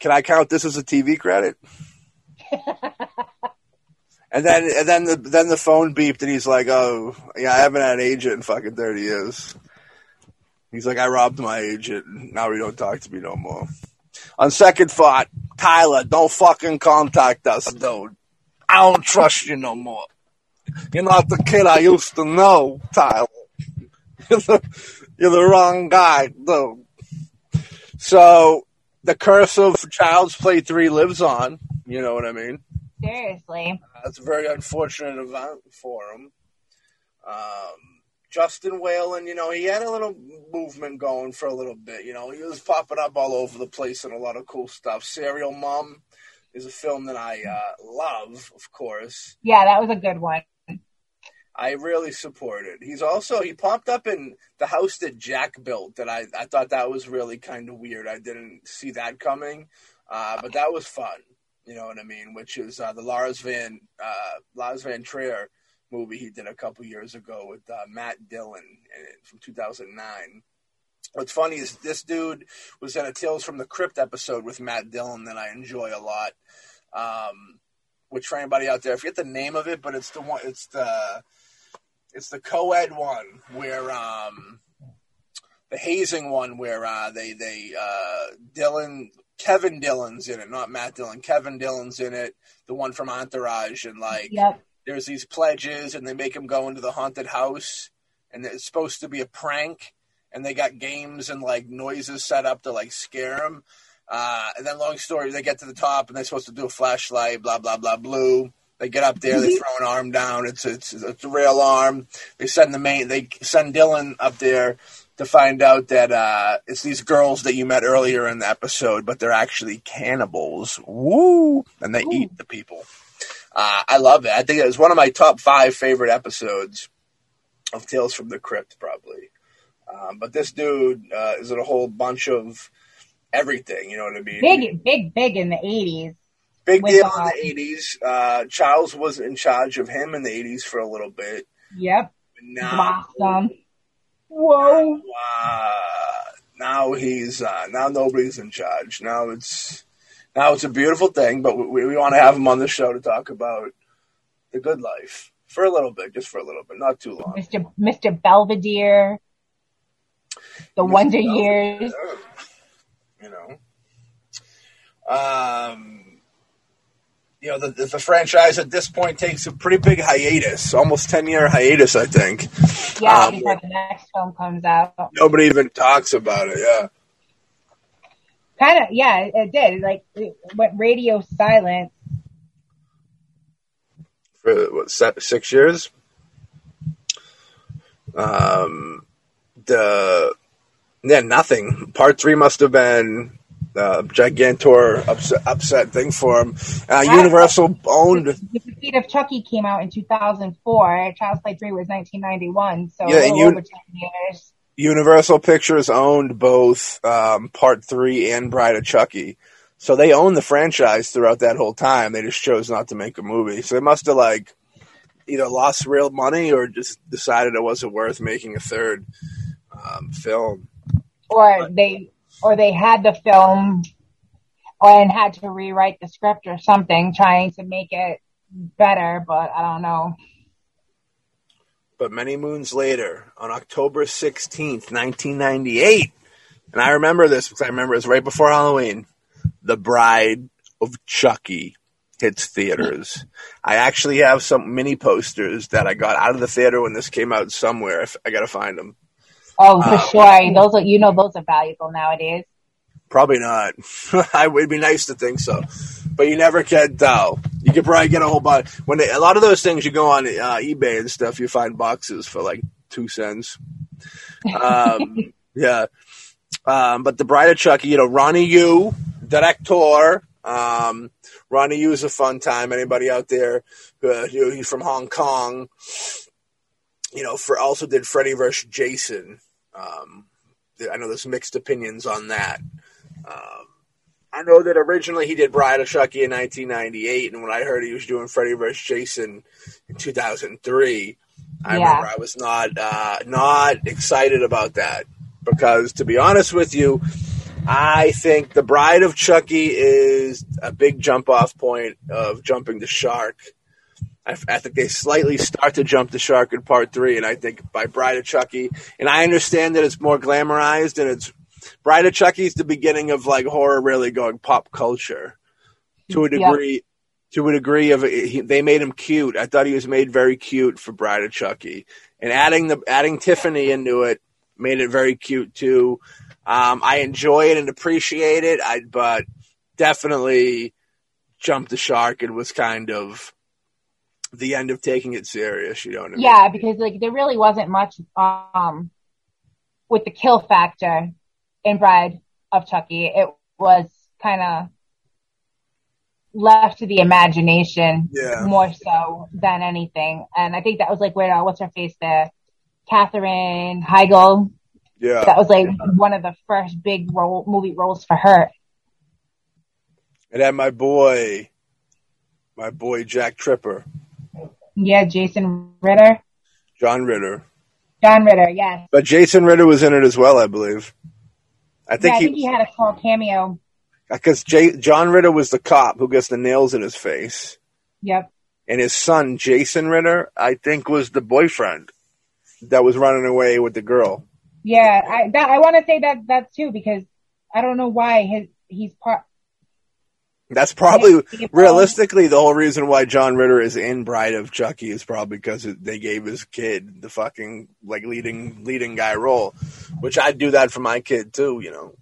can I count this as a TV credit? and then, and then the, then the phone beeped and he's like, oh, yeah, I haven't had an agent in fucking 30 years. He's like, I robbed my agent. Now he don't talk to me no more. On second thought, Tyler, don't fucking contact us, dude. I don't trust you no more. You're not the kid I used to know, Tyler. You're the, you're the wrong guy, though. So the curse of Child's Play 3 lives on. You know what I mean? Seriously. That's a very unfortunate event for him. Um, Justin Whalen, you know, he had a little movement going for a little bit. You know, he was popping up all over the place and a lot of cool stuff. Serial Mom is a film that I uh, love, of course. Yeah, that was a good one. I really support it. He's also he popped up in the house that Jack built. That I I thought that was really kind of weird. I didn't see that coming, uh, but that was fun. You know what I mean? Which is uh, the Lars von uh, Lars von Trier movie he did a couple years ago with uh, Matt Dillon from 2009. What's funny is this dude was in a Tales from the Crypt episode with Matt Dillon that I enjoy a lot. Um, which for anybody out there, I forget the name of it, but it's the one. It's the it's the co-ed one where um, the hazing one where uh, they they uh, Dillon Kevin Dillon's in it, not Matt Dillon. Kevin Dillon's in it, the one from Entourage, and like yep. There's these pledges, and they make him go into the haunted house, and it's supposed to be a prank, and they got games and like noises set up to like scare him. Uh, and then, long story, they get to the top, and they're supposed to do a flashlight, blah blah blah, blue. They get up there, they mm-hmm. throw an arm down. It's it's it's a real arm. They send the main. They send Dillon up there to find out that uh, it's these girls that you met earlier in the episode, but they're actually cannibals. Woo! And they Ooh. eat the people. Uh, I love it. I think it was one of my top five favorite episodes of Tales from the Crypt, probably. Um, but this dude uh, is in a whole bunch of everything. You know what I mean? Big, big, big in the eighties. Big deal in the eighties. Uh, Charles was in charge of him in the eighties for a little bit. Yep. Now, awesome. Whoa. Uh, now he's uh, now nobody's in charge. Now it's now it's a beautiful thing, but we, we want to have him on the show to talk about the good life for a little bit, just for a little bit, not too long. Mr. Mr. Belvedere, the Mr. Wonder Belvedere, Years. You know. Um, you know, the, the franchise at this point takes a pretty big hiatus, almost 10 year hiatus, I think. Yeah, um, before the next film comes out. Nobody even talks about it, yeah. Kind of, yeah, it did. Like, it went radio silent. For, what, six years? Um, the, yeah, nothing. Part three must have been uh, gigantor upset, upset thing for him. Uh, Universal owned. The Defeat of Chucky came out in 2004. Child's Play 3 was 1991, so yeah, and over 10 years. Universal Pictures owned both um, Part 3 and Bride of Chucky. So they owned the franchise throughout that whole time. They just chose not to make a movie. So they must have like either lost real money or just decided it wasn't worth making a third um, film. Or but, they or they had the film and had to rewrite the script or something trying to make it better, but I don't know. But many moons later, on October 16th, 1998, and I remember this because I remember it was right before Halloween, The Bride of Chucky hits theaters. I actually have some mini posters that I got out of the theater when this came out somewhere. I got to find them. Oh, for um, sure. Those are, you know, those are valuable nowadays. Probably not. it would be nice to think so, but you never can tell. You could probably get a whole bunch. When they, a lot of those things, you go on uh, eBay and stuff, you find boxes for like two cents. Um, yeah. Um, but the Bride of Chucky, you know, Ronnie Yu, director. Um, Ronnie Yu is a fun time. Anybody out there? Uh, you know, he's from Hong Kong you know, for also did Freddy vs. Jason. Um, I know there's mixed opinions on that. Um, I know that originally he did Bride of Chucky in 1998, and when I heard he was doing Freddy vs. Jason in 2003, I yeah. remember I was not uh, not excited about that because, to be honest with you, I think the Bride of Chucky is a big jump off point of jumping the shark I, I, think they slightly start to jump the shark in part three, and I think by Bride of Chucky, and I understand that it's more glamorized and it's Bride of Chucky is the beginning of like horror really going pop culture to a degree. Yep. to a degree of he, they made him cute. I thought he was made very cute for Bride of Chucky, and adding the adding Tiffany into it made it very cute too. Um, I enjoy it and appreciate it, I, but definitely jumped the shark and was kind of the end of taking it serious. You know what I mean? Yeah, because like there really wasn't much um with the kill factor in Bride of Chucky. It was kind of left to the imagination yeah. more so than anything. And I think that was like where uh, what's her face there, Katherine Heigl. Yeah, that was like one of the first big role movie roles for her. And then my boy, my boy Jack Tripper. Yeah, Jason Ritter. John Ritter. John Ritter, yes. But Jason Ritter was in it as well, I believe. I think, yeah, I he, think he had a small cameo. Uh, because John Ritter was the cop who gets the nails in his face. Yep. And his son, Jason Ritter, I think was the boyfriend that was running away with the girl. Yeah, I that, I want to say that that too because I don't know why his he's part that's probably realistically the whole reason why John Ritter is in Bride of Chucky is probably because they gave his kid the fucking like leading leading guy role, which I'd do that for my kid too. You know.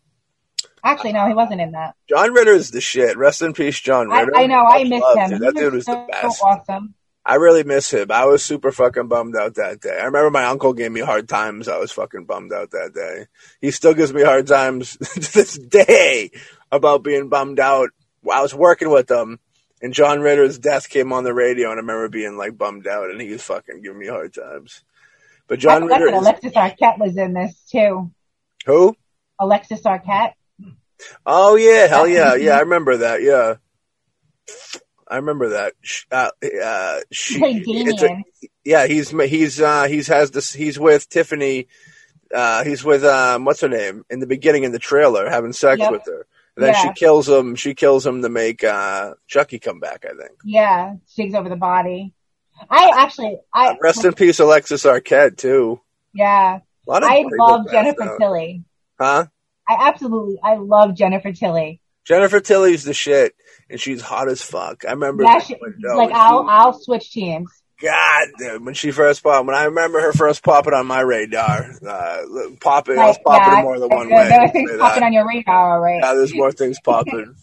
Actually, no, he wasn't in that. John Ritter is the shit. Rest in peace, John Ritter. I, I know. I miss him. That dude was so, the best. So awesome. I really miss him. I was super fucking bummed out that day. I remember my uncle gave me hard times. I was fucking bummed out that day. He still gives me hard times to this day about being bummed out I was working with them, and John Ritter's death came on the radio, and I remember being like bummed out, and he was fucking giving me hard times. But John Ritter, is, Alexis Arquette was in this too. Who? Alexis Arquette. Oh yeah, hell yeah, yeah, I remember that. Yeah, I remember that. Uh, uh, she, a, yeah, he's he's uh, he's has this. He's with Tiffany. Uh, he's with um, what's her name in the beginning in the trailer, having sex yep. with her. And then yeah. she kills him. She kills him to make uh, Chucky come back. I think. Yeah, she takes over the body. I actually, I uh, rest in peace, Alexis Arquette too. Yeah, I love Jennifer out. Tilly. Huh? I absolutely, I love Jennifer Tilly. Jennifer Tilly's the shit, and she's hot as fuck. I remember. Yeah, she, like I'll, I'll switch teams. God, dude, when she first popped, when I remember her first popping on my radar, uh, popping, I was popping yeah, more than one way. There things popping on your radar, right? Yeah, there's more things popping.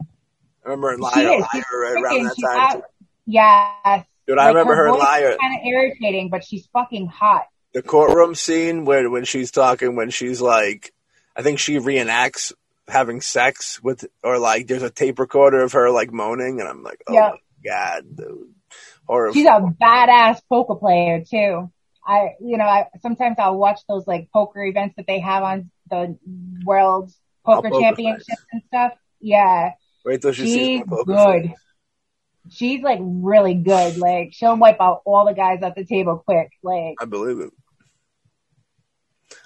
I remember in Liar, Liar right around that time. Yeah. Dude, I remember her, her Liar. Kind of irritating, but she's fucking hot. The courtroom scene where when she's talking, when she's like, I think she reenacts having sex with, or like, there's a tape recorder of her like moaning, and I'm like, oh yep. my god, dude. Or she's a badass poker player too. I, you know, I sometimes I'll watch those like poker events that they have on the World oh, Poker oh, Championships and stuff. Yeah, wait till she she's good. She's like really good. Like she'll wipe out all the guys at the table quick. Like I believe it.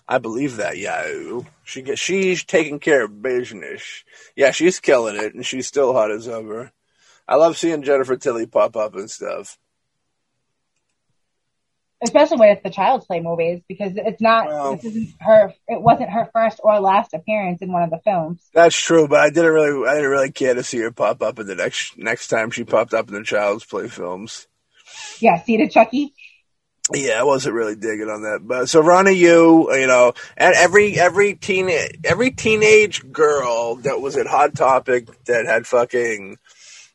I believe that. Yeah, she gets she's taking care of business. Yeah, she's killing it, and she's still hot as ever. I love seeing Jennifer Tilly pop up and stuff. Especially when it's the Child's Play movies, because it's not. Well, this isn't her. It wasn't her first or last appearance in one of the films. That's true, but I didn't really, I didn't really care to see her pop up in the next next time she popped up in the Child's Play films. Yeah, see the Chucky. Yeah, I wasn't really digging on that, but so Ronnie Yu, you know, and every every teen every teenage girl that was at Hot Topic that had fucking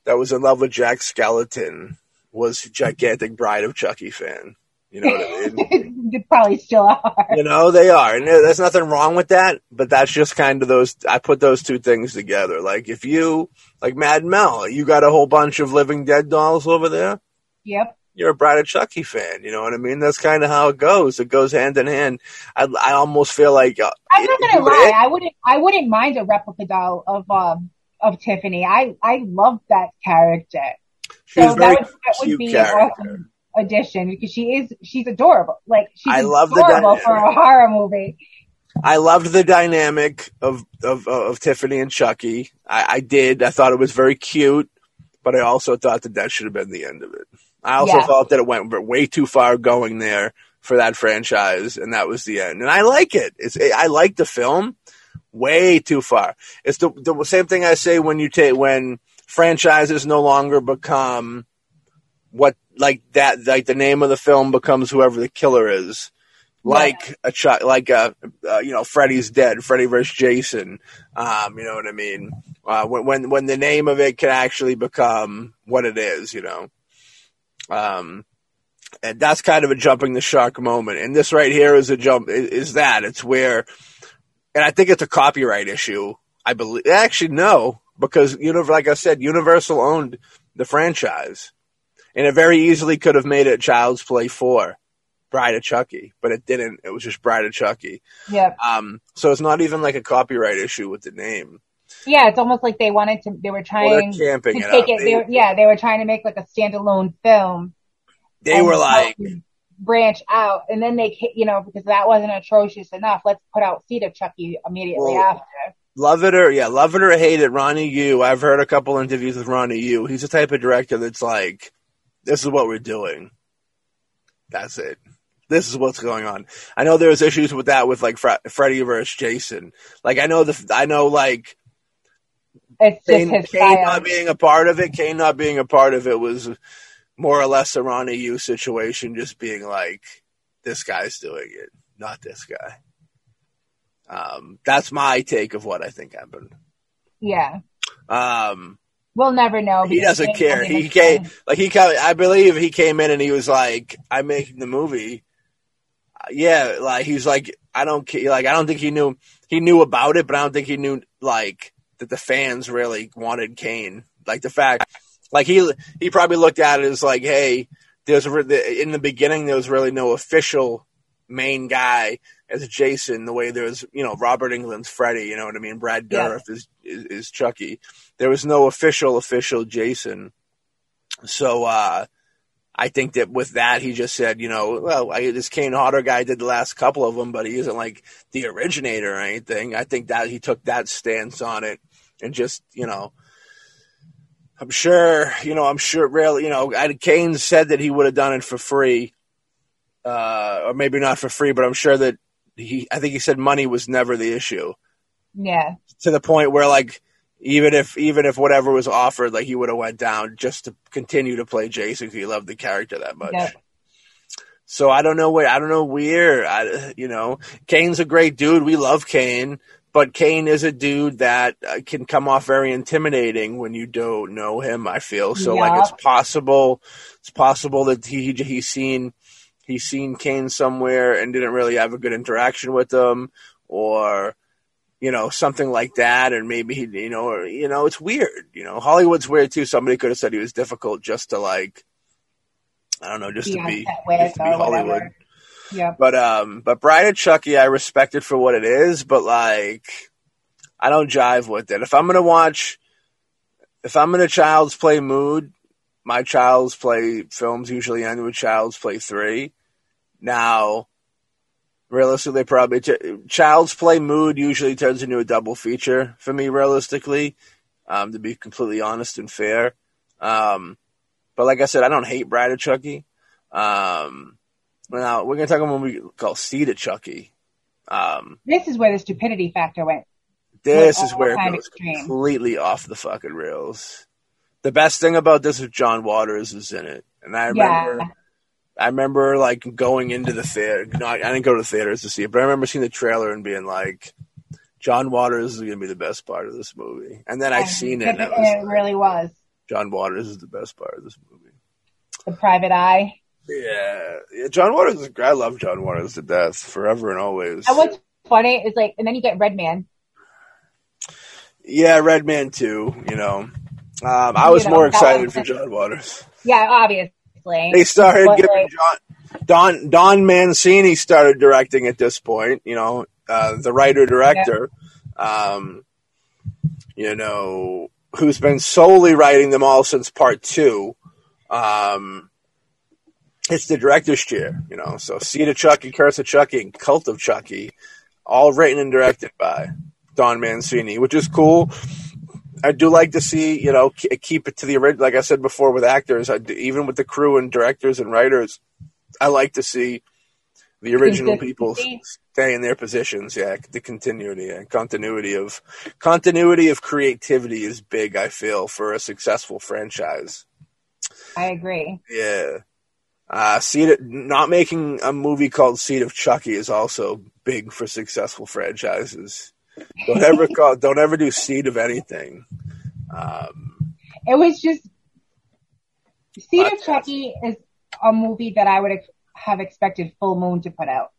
that was in love with Jack Skeleton was gigantic Bride of Chucky fan. You know what I mean? they probably still are. You know, they are. And there's nothing wrong with that, but that's just kind of those, I put those two things together. Like if you, like Mad Mel, you got a whole bunch of Living Dead dolls over there. Yep. You're a Bride of Chucky fan. You know what I mean? That's kind of how it goes. It goes hand in hand. I, I almost feel like. Uh, I'm not going to lie. I wouldn't, I wouldn't mind a replica doll of, um, of Tiffany. I I love that character. She's so that would, that would be character. an awesome addition because she is she's adorable. Like she's I love adorable the for a horror movie. I loved the dynamic of of, of Tiffany and Chucky. I, I, did. I thought it was very cute, but I also thought that that should have been the end of it. I also yeah. thought that it went way too far going there for that franchise, and that was the end. And I like it. It's I like the film way too far. It's the, the same thing I say when you take when franchises no longer become what like that like the name of the film becomes whoever the killer is like a ch- like a uh, you know Freddy's dead, Freddy versus Jason. Um, you know what I mean? Uh, when when when the name of it can actually become what it is, you know. Um, and that's kind of a jumping the shark moment. And this right here is a jump. Is that it's where, and I think it's a copyright issue. I believe actually no, because you know, like I said, Universal owned the franchise, and it very easily could have made it Child's Play four Bride of Chucky, but it didn't. It was just Bride of Chucky. Yeah. Um. So it's not even like a copyright issue with the name. Yeah, it's almost like they wanted to. They were trying well, to take it. it. They, yeah, they were trying to make like a standalone film. They were like branch out, and then they, you know, because that wasn't atrocious enough. Let's put out Seed of Chucky immediately well, after. Love it or yeah, love it or hate it, Ronnie Yu. I've heard a couple interviews with Ronnie Yu. He's the type of director that's like, this is what we're doing. That's it this is what's going on. I know there's issues with that with like Fre- Freddy versus Jason. Like I know the I know like it's Kane, his Kane not being a part of it. Kane not being a part of it was more or less a Ronnie Yu situation, just being like this guy's doing it, not this guy. Um, that's my take of what I think happened. Yeah. Um, we'll never know. He doesn't care. He came like he came. I believe he came in and he was like, "I'm making the movie." yeah, like he's like, I don't care." like, I don't think he knew he knew about it, but I don't think he knew like that the fans really wanted Kane. Like the fact, like he he probably looked at it as like, hey, there's in the beginning there was really no official main guy as Jason, the way there was, you know, Robert Englund's Freddy, you know what I mean? Brad Dourif yeah. is, is, is Chucky. There was no official official Jason. So uh I think that with that, he just said, you know, well, I, this Kane Hodder guy did the last couple of them, but he isn't like the originator or anything. I think that he took that stance on it and just, you know, I'm sure, you know, I'm sure, really, you know, Kane said that he would have done it for free, uh, or maybe not for free, but I'm sure that he, I think he said money was never the issue. Yeah. To the point where, like, even if even if whatever was offered, like he would have went down just to continue to play Jason because he loved the character that much. Yep. So I don't know where I don't know where I, you know Kane's a great dude. We love Kane, but Kane is a dude that uh, can come off very intimidating when you don't know him. I feel so yep. like it's possible it's possible that he he's seen he's seen Kane somewhere and didn't really have a good interaction with him, or you know, something like that, and maybe he, you know, or, you know, it's weird. You know, Hollywood's weird too. Somebody could have said he was difficult just to like, I don't know, just to be, just to be Hollywood. Yeah. But um, but Bride of Chucky, I respect it for what it is, but like, I don't jive with it. If I'm gonna watch, if I'm in a Child's Play mood, my Child's Play films usually end with Child's Play three. Now, realistically, probably Child's Play mood usually turns into a double feature for me. Realistically, um, to be completely honest and fair. Um, but like I said, I don't hate Bride of Chucky. Um, now we're gonna talk about what we call Seed of Chucky. Um, this is where the stupidity factor went. This is where it goes extreme. completely off the fucking rails. The best thing about this is John Waters is in it, and I remember. Yeah I remember like going into the theater. No, I didn't go to the theaters to see it, but I remember seeing the trailer and being like, "John Waters is going to be the best part of this movie." And then I seen it, and it, was, it really was. John Waters is the best part of this movie. The Private Eye. Yeah, yeah John Waters. Is, I love John Waters to death, forever and always. And what's funny is like, and then you get Redman. Yeah, Redman too. You know, um, I was you know, more excited for John Waters. Yeah, obviously. They started but giving like, John, Don Don Mancini started directing at this point. You know, uh, the writer director. Yeah. Um, you know, who's been solely writing them all since part two. Um, it's the director's chair, you know. So Seed of Chucky, Curse of Chucky, and Cult of Chucky, all written and directed by Don Mancini, which is cool. I do like to see, you know, keep it to the original. Like I said before, with actors, I, even with the crew and directors and writers, I like to see The original people stay in their positions. Yeah, the continuity and continuity of continuity of creativity is big. I feel for a successful franchise. I agree. Yeah. Uh, Seed, not making a movie called Seed of Chucky is also big for successful franchises. Don't ever call, don't ever do Seed of anything. Um, it was just Seed of Chucky is a movie that I would have expected Full Moon to put out.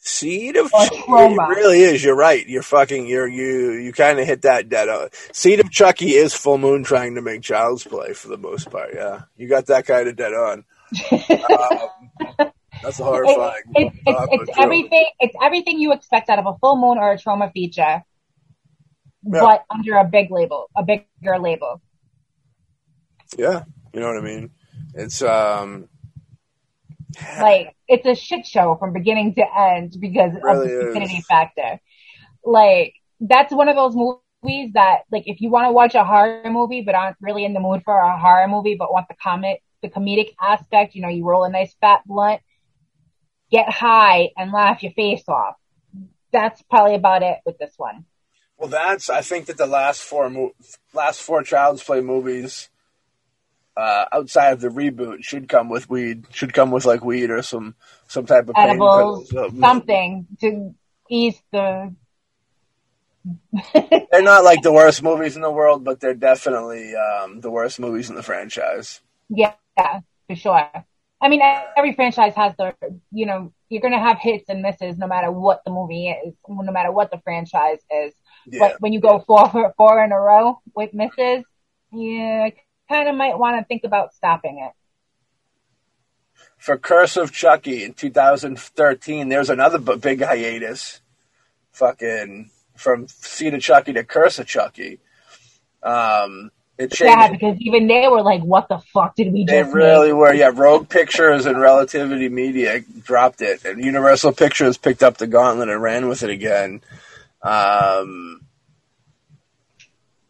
Seed of Chucky it really is. You're right. You're fucking. You're you. You kind of hit that dead on. Seed of Chucky is Full Moon trying to make Child's Play for the most part. Yeah, you got that kind of dead on. um, that's horrifying. It, it, it's, it's everything. It's everything you expect out of a Full Moon or a Troma feature, yeah. but under a big label, a bigger label. Yeah, you know what I mean. It's um like it's a shit show from beginning to end because really of the stupidity factor. Like that's one of those movies that like if you want to watch a horror movie but aren't really in the mood for a horror movie but want the comic the comedic aspect, you know, you roll a nice fat blunt, get high and laugh your face off. That's probably about it with this one. Well, that's I think that the last four mo- last four Child's Play movies uh, outside of the reboot should come with weed. Should come with like weed or some some type of edibles, something to ease the. they're not like the worst movies in the world, but they're definitely um, the worst movies in the franchise. Yeah, for sure. I mean, every franchise has their, you know, you're going to have hits and misses no matter what the movie is, no matter what the franchise is. Yeah. But when you go four, four in a row with misses, yeah, kind of might want to think about stopping it. For Curse of Chucky in 2013, there's another big hiatus. Fucking from Seed of Chucky to Curse of Chucky. Um, it changed. Yeah, because even they were like, "What the fuck did we do?" They really were. Yeah, Rogue Pictures and Relativity Media dropped it, and Universal Pictures picked up the gauntlet and ran with it again. Um,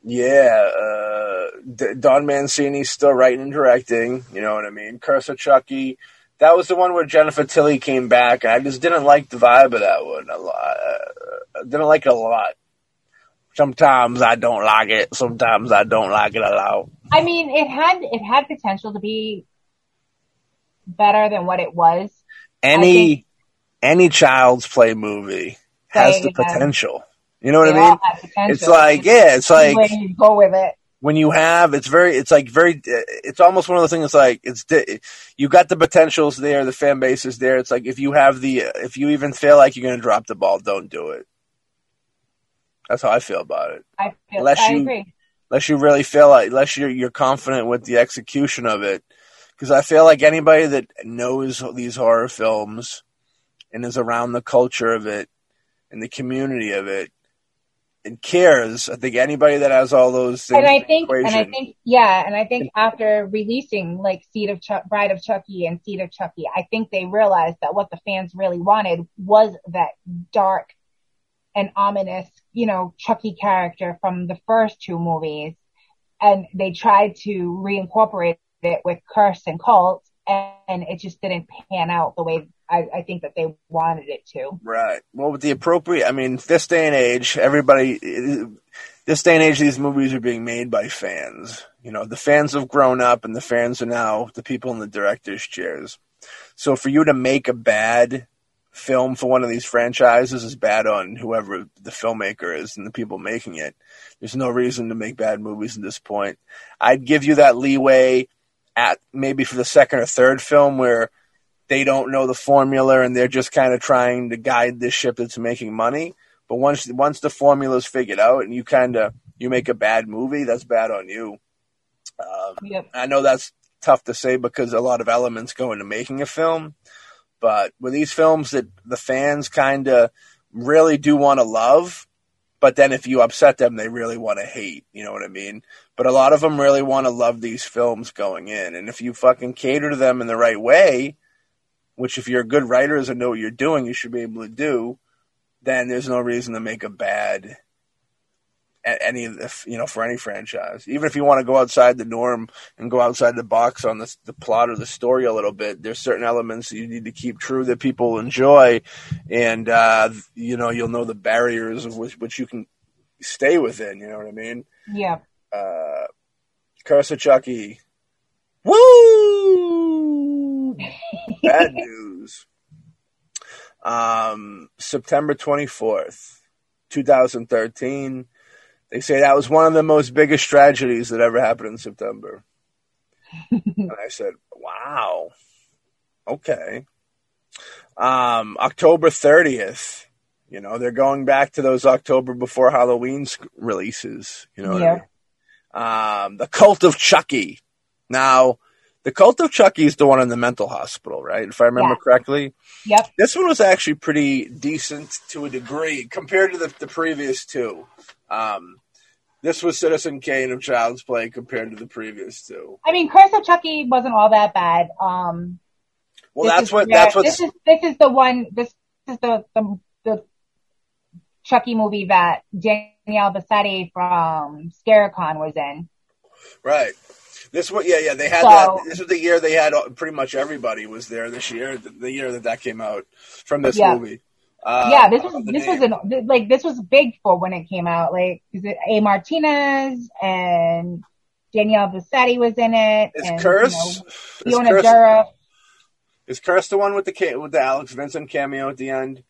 yeah, uh, Don Mancini's still writing and directing. You know what I mean? Curse of Chucky. That was the one where Jennifer Tilly came back, and I just didn't like the vibe of that one a lot. Uh, didn't like it a lot. Sometimes I don't like it. Sometimes I don't like it a lot. I mean, it had it had potential to be better than what it was. Any any child's play movie has the potential. You know what they I mean? It's like, yeah, it's like you go with it. When you have, it's very, it's like very, it's almost one of the things. Like it's you got the potentials there, the fan base is there. It's like if you have the, if you even feel like you're going to drop the ball, don't do it. That's how I feel about it. I feel, unless I you, agree. Unless you really feel like, unless you're you're confident with the execution of it, because I feel like anybody that knows these horror films and is around the culture of it and the community of it and cares. I think anybody that has all those things. And I think, and I think, yeah, and I think after releasing like Seed of Ch- Bride of Chucky and Seed of Chucky, I think they realized that what the fans really wanted was that dark and ominous, you know, Chucky character from the first two movies, and they tried to reincorporate it with Curse and Cult, and it just didn't pan out the way I, I, think that they wanted it to. Right. Well, with the appropriate, I mean, this day and age, everybody, this day and age, these movies are being made by fans. You know, the fans have grown up, and the fans are now the people in the director's chairs. So for you to make a bad film for one of these franchises is bad on whoever the filmmaker is and the people making it. There's no reason to make bad movies at this point. I'd give you that leeway at maybe for the second or third film where they don't know the formula and they're just kind of trying to guide this ship that's making money. But once once the formula's figured out and you kind of you make a bad movie, that's bad on you. Um, yep. I know that's tough to say because a lot of elements go into making a film, but with these films that the fans kind of really do want to love, but then if you upset them, they really want to hate. You know what I mean? But a lot of them really want to love these films going in, and if you fucking cater to them in the right way, which if you're a good writer and know what you're doing, you should be able to do, then there's no reason to make a bad any you know for any franchise. Even if you want to go outside the norm and go outside the box on the, the plot or the story a little bit there's certain elements that you need to keep true that people enjoy. And uh, you know you'll know the barriers of which, which you can stay within you know what i mean? Yeah. Uh curse of chucky woo bad news um september 24th 2013 they say that was one of the most biggest tragedies that ever happened in September. and I said, wow. Okay. Um, October 30th, you know, they're going back to those October before Halloween releases, you know. Yeah. I mean? um, the Cult of Chucky. Now, the Cult of Chucky is the one in the mental hospital, right? If I remember yeah. correctly. Yep. This one was actually pretty decent to a degree compared to the, the previous two. Um, this was Citizen Kane of Child's Play compared to the previous two. I mean, Curse of Chucky wasn't all that bad. Um, well, that's what that's what this is. This is the one. This is the the, the Chucky movie that Danielle Bisutti from Scarecon was in. Right. This one, yeah, yeah. They had so, that. This was the year they had pretty much everybody was there. This year, the, the year that that came out from this yeah. movie. Uh, yeah, this was this name. was an like this was big for when it came out. Like, is it A. Martinez and Danielle Bisutti was in it? Is and, Curse? You know, Fiona Dourif. Is Curse the one with the with the Alex Vincent cameo at the end?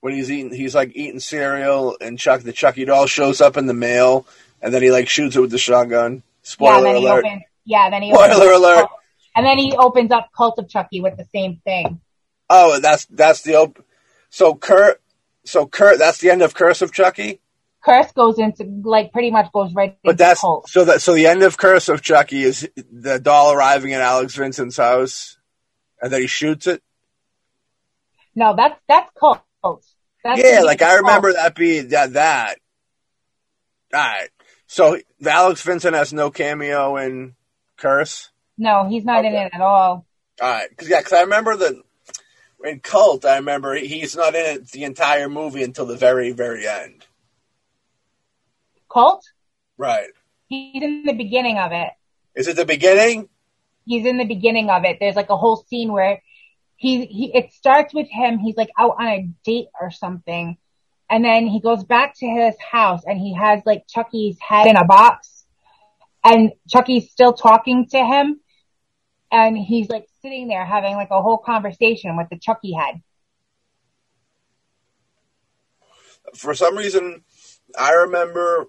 When he's eating, he's like eating cereal, and Chuck the Chucky doll shows up in the mail, and then he like shoots it with the shotgun. Spoiler yeah, alert! Opens, yeah, then he spoiler alert. and then he opens up Cult of Chucky with the same thing. Oh, that's that's the op- so Kurt, so Kurt, that's the end of Curse of Chucky. Curse goes into like pretty much goes right. But that's cult. so that so the end of Curse of Chucky is the doll arriving at Alex Vincent's house, and then he shoots it. No, that's that's cult. That's yeah, like I remember that being that that. All right, so Alex Vincent has no cameo in Curse. No, he's not okay. in it at all. All right, because yeah, because I remember the in Cult, I remember he's not in it the entire movie until the very, very end. Cult? Right. He's in the beginning of it. Is it the beginning? He's in the beginning of it. There's like a whole scene where he, he, it starts with him. He's like out on a date or something. And then he goes back to his house and he has like Chucky's head in a box and Chucky's still talking to him. And he's like sitting there having like a whole conversation with the Chucky head. For some reason, I remember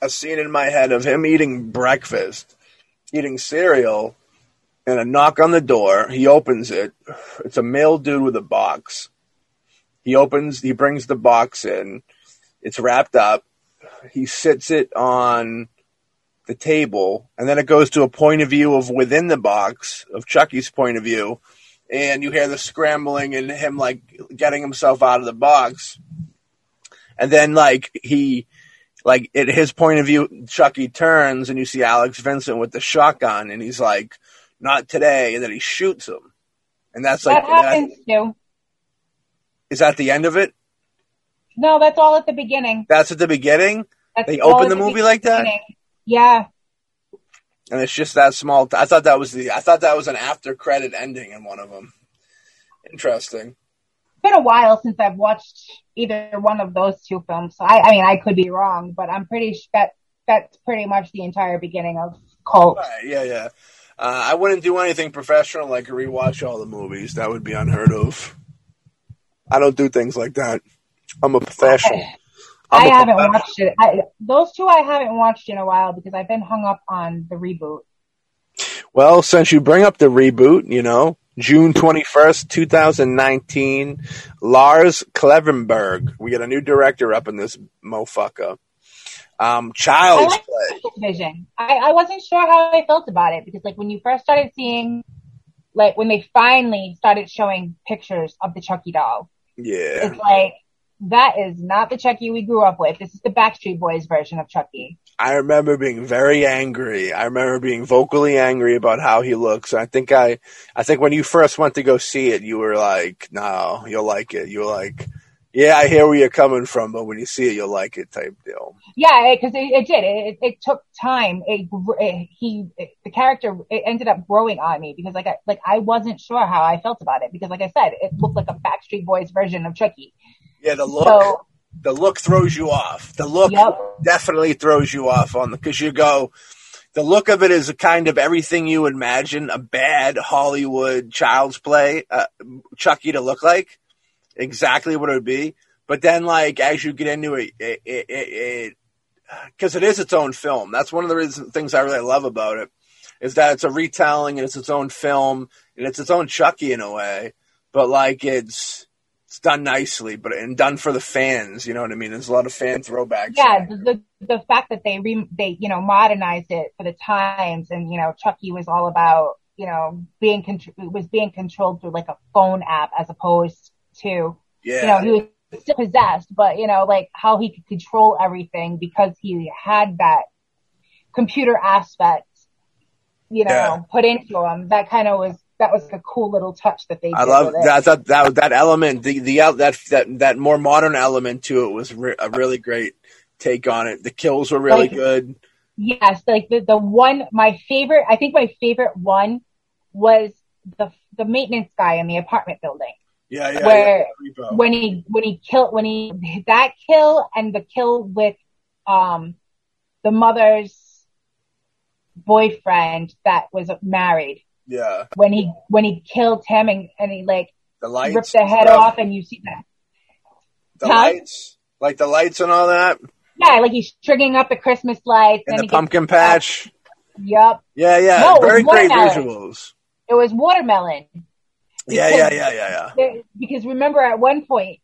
a scene in my head of him eating breakfast, eating cereal, and a knock on the door. He opens it. It's a male dude with a box. He opens, he brings the box in. It's wrapped up. He sits it on the table, and then it goes to a point of view of within the box of Chucky's point of view, and you hear the scrambling and him like getting himself out of the box, and then like he like at his point of view, Chucky turns and you see Alex Vincent with the shotgun, and he's like, "Not today," and then he shoots him, and that's like that happens too. Is that the end of it? No, that's all at the beginning. That's at the beginning. That's they open the movie like that. Yeah. And it's just that small. T- I thought that was the. I thought that was an after credit ending in one of them. Interesting. It's been a while since I've watched either one of those two films. So I, I mean, I could be wrong, but I'm pretty sure that that's pretty much the entire beginning of Cult. Right, yeah, yeah. Uh, I wouldn't do anything professional like rewatch all the movies. That would be unheard of. I don't do things like that. I'm a professional. Okay. I haven't watched it. I, those two I haven't watched in a while because I've been hung up on the reboot. Well, since you bring up the reboot, you know, June 21st, 2019, Lars Klevberg. We get a new director up in this mofucker. Um, Child's Play. Vision. I, I wasn't sure how I felt about it because, like, when you first started seeing, like, when they finally started showing pictures of the Chucky doll, yeah, it's like that is not the Chucky we grew up with. This is the Backstreet Boys version of Chucky. I remember being very angry. I remember being vocally angry about how he looks. I think I, I think when you first went to go see it, you were like, "No, you'll like it." You were like, Yeah, I hear where you're coming from, but when you see it, you'll like it type deal. Yeah, because it, it, it, did. It, it, took time. It, he, the character, it ended up growing on me because like I, like I wasn't sure how I felt about it because like I said, it looked like a Backstreet Boys version of Chucky. Yeah, the look, so, the look throws you off. The look yep. definitely throws you off on the, cause you go, the look of it is a kind of everything you imagine a bad Hollywood child's play, uh, Chucky to look like exactly what it would be. But then, like as you get into it, it, it, it because it is its own film. That's one of the reasons, things I really love about it is that it's a retelling and it's its own film and it's its own Chucky in a way. But like it's it's done nicely, but and done for the fans. You know what I mean? There's a lot of fan throwbacks. Yeah, the the fact that they re, they you know modernized it for the times, and you know Chucky was all about you know being con- was being controlled through like a phone app as opposed to yeah. you know he was still possessed, but you know like how he could control everything because he had that computer aspect, you know, yeah. put into him. That kind of was that was a cool little touch that they. I love that, that that that element. The the that that that more modern element to it was re- a really great take on it. The kills were really like, good. Yes, like the the one my favorite. I think my favorite one was the the maintenance guy in the apartment building. Yeah, yeah. Where yeah, when he when he killed when he that kill and the kill with um the mother's boyfriend that was married. Yeah. When he when he killed him and, and he like the lights, ripped the head off and you see that. The huh? lights, like the lights and all that. Yeah, like he's stringing up the Christmas lights and, and the pumpkin patch. Yep. Yeah, yeah. No, Very great visuals. It was watermelon. Yeah, yeah, yeah, yeah, yeah. Because remember, at one point,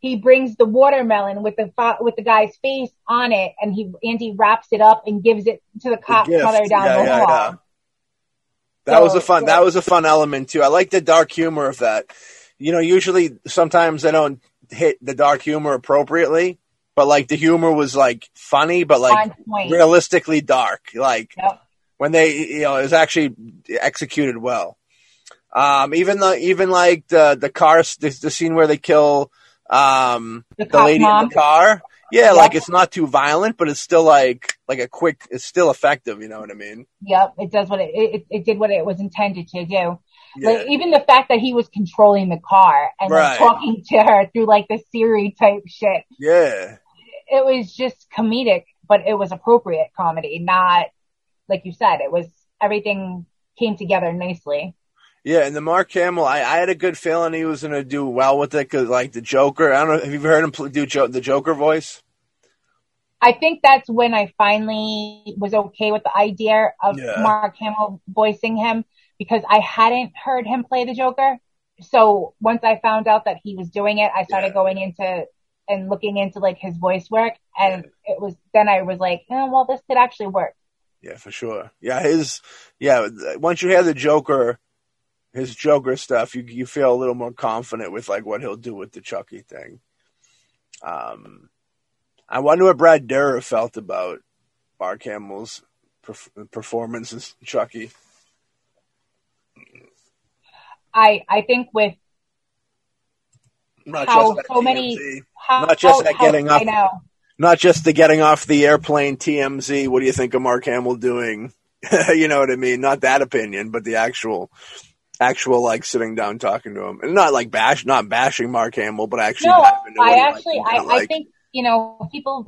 he brings the watermelon with the with the guy's face on it, and he Andy wraps it up and gives it to the cop mother down yeah, the yeah, hall. Yeah. That so, was a fun. That was a fun element too. I like the dark humor of that. You know, usually sometimes they don't hit the dark humor appropriately, but like the humor was like funny, but like realistically dark. Like yep. when they, you know, it was actually executed well. Um, even the even like the the car the, the scene where they kill um the, the lady mom. in the car. Yeah, yep. like it's not too violent, but it's still like like a quick. It's still effective. You know what I mean? Yep, it does what it it, it did what it was intended to do. Yeah. Like even the fact that he was controlling the car and right. talking to her through like the Siri type shit. Yeah, it was just comedic, but it was appropriate comedy, not like you said. It was everything came together nicely. Yeah, and the Mark Hamill, I, I had a good feeling he was going to do well with it because, like, the Joker. I don't know. Have you ever heard him do jo- the Joker voice? I think that's when I finally was okay with the idea of yeah. Mark Hamill voicing him because I hadn't heard him play the Joker. So once I found out that he was doing it, I started yeah. going into and looking into like his voice work, and yeah. it was then I was like, oh, well, this could actually work. Yeah, for sure. Yeah, his yeah. Once you hear the Joker his Joker stuff, you you feel a little more confident with like what he'll do with the Chucky thing. Um, I wonder what Brad Dourif felt about Mark Hamill's perf- performance as Chucky. I I think with not how just so many, how, not just how, getting how, off, not just the getting off the airplane TMZ. What do you think of Mark Hamill doing? you know what I mean? Not that opinion, but the actual actual like sitting down talking to him and not like bash not bashing Mark Hamill, but actually no, I actually I, like. I think you know people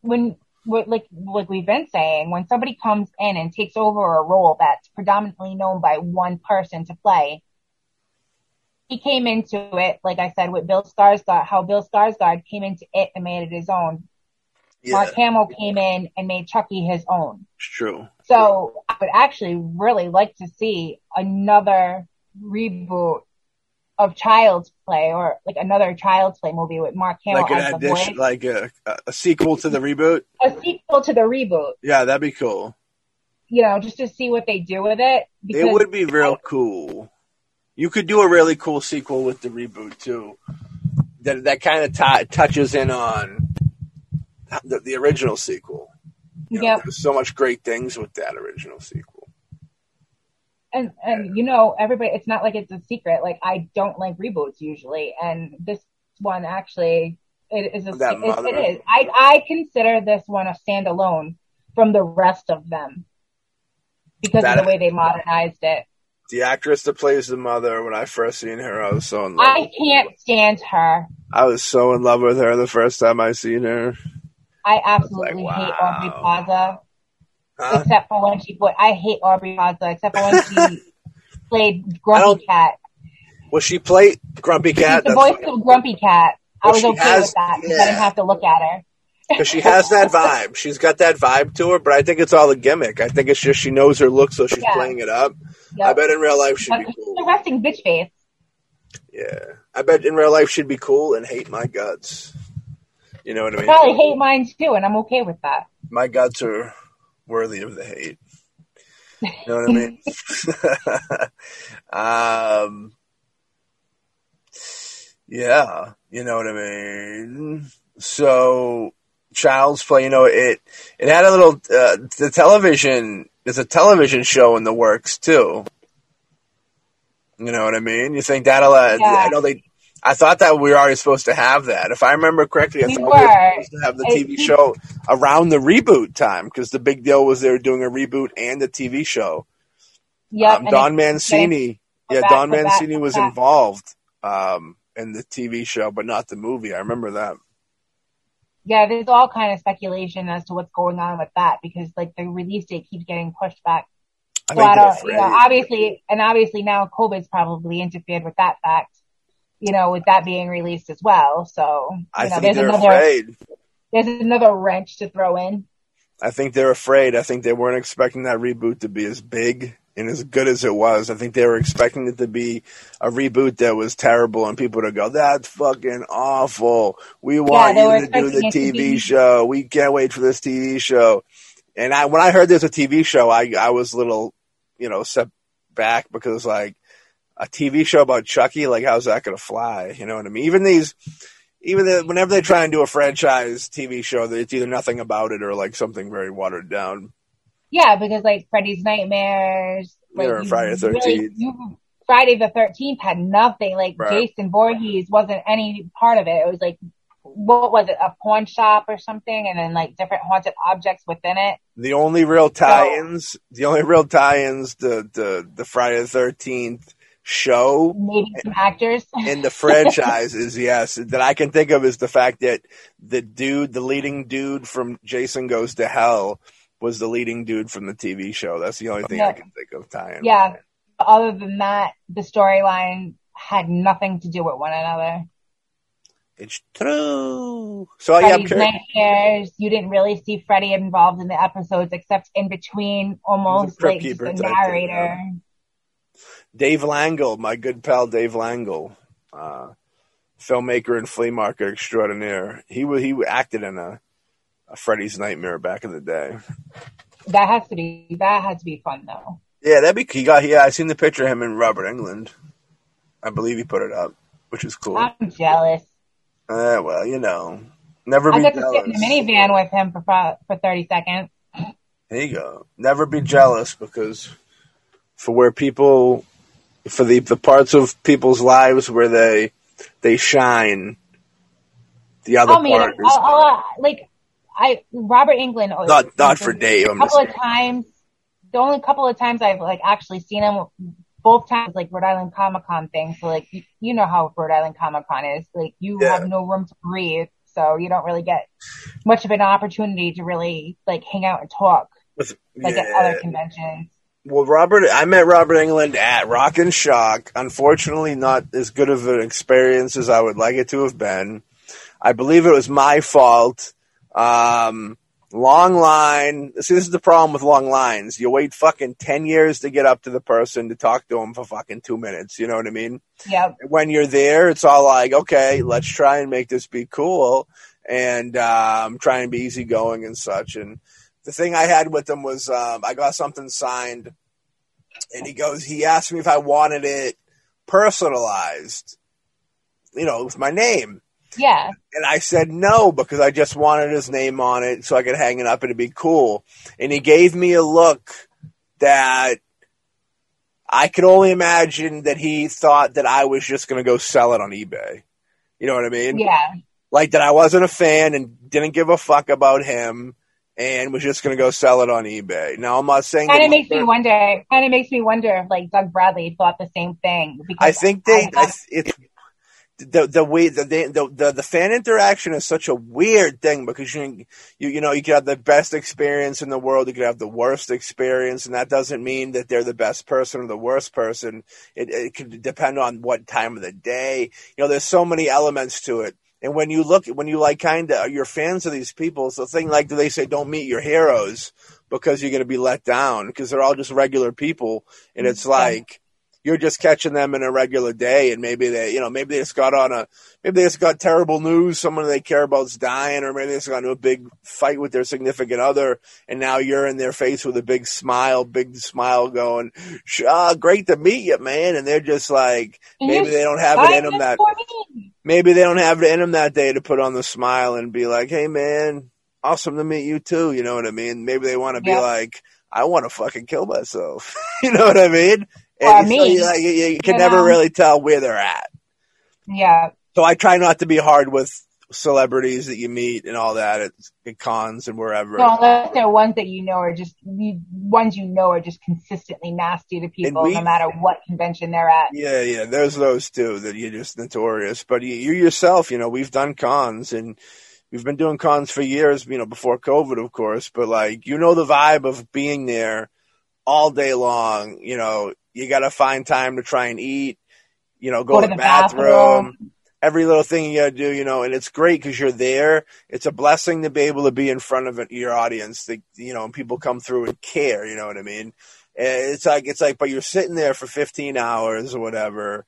when like like we've been saying when somebody comes in and takes over a role that's predominantly known by one person to play he came into it like I said with Bill Skarsgård how Bill Skarsgård came into it and made it his own yeah. Mark Hamill came in and made Chucky his own. It's true. So I would actually really like to see another reboot of Child's Play or like another Child's Play movie with Mark Hamill like an addition, like a, a sequel to the reboot. A sequel to the reboot. Yeah, that'd be cool. You know, just to see what they do with it. It would be real I, cool. You could do a really cool sequel with the reboot too. That that kind of t- touches in on the, the original sequel. Yeah, there's so much great things with that original sequel. And and you know everybody, it's not like it's a secret. Like I don't like reboots usually, and this one actually. It is a, it, it is. I I consider this one a standalone from the rest of them because that, of the way they modernized it. The actress that plays the mother, when I first seen her, I was so in love. I can't stand her. I was so in love with her the first time I seen her. I absolutely I like, wow. hate Aubrey Plaza. Except for when she put, I hate Aubrey Plaza, except for when she played Grumpy Cat. Well, she played Grumpy Cat. She's the voice of Grumpy Cat. I was okay has, with that because yeah. I didn't have to look at her. Because she has that vibe. She's got that vibe to her, but I think it's all a gimmick. I think it's just she knows her look, so she's yeah. playing it up. Yep. I bet in real life she'd be cool. She's a resting bitch face. Yeah. I bet in real life she'd be cool and hate my guts. You know what I mean? Probably hate mine too, and I'm okay with that. My guts are worthy of the hate. You know what I mean? um, yeah, you know what I mean. So, Child's Play, you know, it it had a little uh, the television. There's a television show in the works too. You know what I mean? You think that'll? Uh, yeah. I know they. I thought that we were already supposed to have that. If I remember correctly, I we thought were. we were supposed to have the TV show around the reboot time because the big deal was they were doing a reboot and a TV show. Yeah, um, Don Mancini. Yeah, Don Mancini was involved. Um, in the TV show, but not the movie. I remember that. Yeah, there's all kind of speculation as to what's going on with that because like the release date keeps getting pushed back. I so I don't, you know, obviously, and obviously now COVID's probably interfered with that fact, you know, with that being released as well. So, you I know, there's another, afraid. there's another wrench to throw in. I think they're afraid. I think they weren't expecting that reboot to be as big and as good as it was. I think they were expecting it to be a reboot that was terrible and people to go, that's fucking awful. We want yeah, you to do the TV show. We can't wait for this TV show. And I, when I heard there's a TV show, I, I was a little, you know, set back because like a TV show about Chucky, like how's that going to fly? You know what I mean? Even these, even the, whenever they try and do a franchise TV show, it's either nothing about it or like something very watered down. Yeah, because like Freddy's Nightmares, like yeah, Friday the Thirteenth. Really, Friday the Thirteenth had nothing. Like right. Jason Voorhees wasn't any part of it. It was like what was it, a pawn shop or something, and then like different haunted objects within it. The only real tie-ins, so, the only real tie-ins, the the the Friday the Thirteenth show, maybe some actors in the franchise is yes that I can think of is the fact that the dude, the leading dude from Jason Goes to Hell, was the leading dude from the TV show. That's the only thing yeah. I can think of tying. Yeah. Other than that, the storyline had nothing to do with one another. It's true. So yeah, I'm nightmares. You didn't really see Freddy involved in the episodes, except in between, almost like the narrator. Dave Langle, my good pal Dave Langle, uh, filmmaker and flea market extraordinaire. He he acted in a a Freddy's Nightmare back in the day. That has to be that has to be fun though. Yeah, that'd be. He got. Yeah, I seen the picture of him in Robert Englund. I believe he put it up, which is cool. I'm jealous. Uh, well, you know, never. I got to sit in a minivan with him for for thirty seconds. There you go. Never be jealous because for where people, for the the parts of people's lives where they they shine, the other oh, part is uh, like I Robert Englund. Not not for Dave. A couple of times. The only couple of times I've like actually seen him. Both times, like Rhode Island Comic Con thing. So like you, you know how Rhode Island Comic Con is. Like you yeah. have no room to breathe, so you don't really get much of an opportunity to really like hang out and talk With, like yeah. at other conventions. Well, Robert, I met Robert Englund at Rock and Shock. Unfortunately, not as good of an experience as I would like it to have been. I believe it was my fault um, long line. See, this is the problem with long lines. You wait fucking 10 years to get up to the person to talk to them for fucking two minutes. You know what I mean? Yeah. When you're there, it's all like, okay, let's try and make this be cool and um, try and be easygoing and such. And the thing I had with him was um, I got something signed, and he goes, he asked me if I wanted it personalized, you know, with my name. Yeah. And I said no because I just wanted his name on it so I could hang it up and it'd be cool. And he gave me a look that I could only imagine that he thought that I was just going to go sell it on eBay. You know what I mean? Yeah. Like that I wasn't a fan and didn't give a fuck about him and was just going to go sell it on eBay. Now I'm not saying kind of makes me wonder. Kind of makes me wonder if like Doug Bradley thought the same thing. I think they. I, I, it's the the way the, the the the fan interaction is such a weird thing because you you you know you could have the best experience in the world, you could have the worst experience, and that doesn't mean that they're the best person or the worst person. It it could depend on what time of the day. You know, there's so many elements to it. And when you look, when you like kind of, you're fans of these people, it's the thing like do they say, don't meet your heroes because you're going to be let down because they're all just regular people. And it's like, you're just catching them in a regular day and maybe they you know maybe they just got on a maybe they just got terrible news someone they care about is dying or maybe they just got into a big fight with their significant other and now you're in their face with a big smile big smile going ah, great to meet you man. And they're just like maybe they don't have it in them that maybe they don't have it in them that day to put on the smile and be like hey man awesome to meet you too you know what i mean maybe they want to be like I want to fucking kill myself. you know what I mean? And me, you, like, you, you can you never know? really tell where they're at. Yeah. So I try not to be hard with celebrities that you meet and all that at, at cons and wherever. No, unless they're ones that you know are just ones you know are just consistently nasty to people, we, no matter what convention they're at. Yeah, yeah, there's those too that you're just notorious. But you, you yourself, you know, we've done cons and we've been doing cons for years, you know, before COVID, of course. But like, you know, the vibe of being there all day long. You know, you got to find time to try and eat, you know, go, go to, the bathroom, bathroom, every little thing you got to do, you know, and it's great because you're there. It's a blessing to be able to be in front of your audience, that, you know, and people come through and care, you know what I mean? It's like, it's like, but you're sitting there for 15 hours or whatever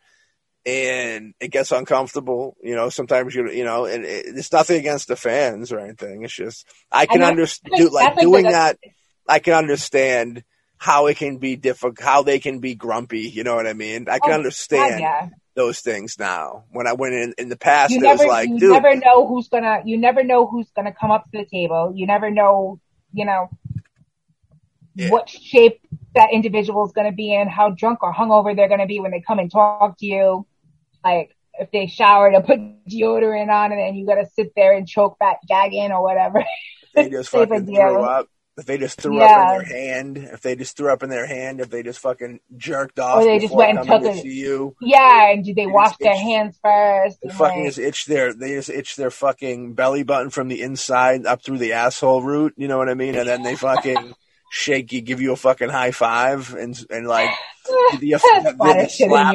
and it gets uncomfortable. You know, sometimes you you know, and it, it's nothing against the fans or anything. It's just I can understand like, like doing that. I can understand how it can be difficult, how they can be grumpy. You know what I mean? I can oh, understand yeah. Those things now. When I went in in the past, you it never, was like, you dude, never know who's gonna, you never know who's gonna come up to the table. You never know, you know, yeah. what shape that individual is gonna be in, how drunk or hungover they're gonna be when they come and talk to you. Like if they showered or put deodorant on, and then you gotta sit there and choke back, gagging or whatever. They just fucking threw up if they just threw yeah. up in their hand, if they just threw up in their hand, if they just fucking jerked off, or they just went and took it. You, yeah, and did they, they wash their hands first? They fucking just itch their, they just itch their fucking belly button from the inside up through the asshole root. You know what I mean? And then they fucking shake you, give you a fucking high five, and and like the, the, the, slap,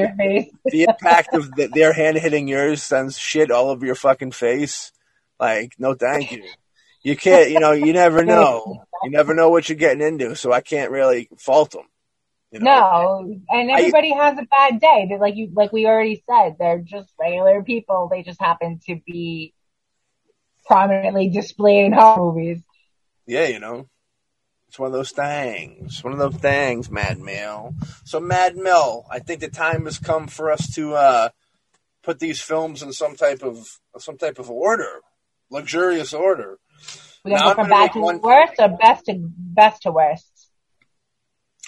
the impact of the, their hand hitting yours sends shit all over your fucking face. Like, no, thank you you can't, you know, you never know. You never know what you're getting into, so I can't really fault them. You know? No, and everybody I, has a bad day. They're like you, like we already said, they're just regular people. They just happen to be prominently displayed in horror movies. Yeah, you know, it's one of those things. One of those things, Mad Mill. So, Mad Mill, I think the time has come for us to uh, put these films in some type of some type of order, luxurious order. We're gonna go from bad to one... worst or best to best to worst.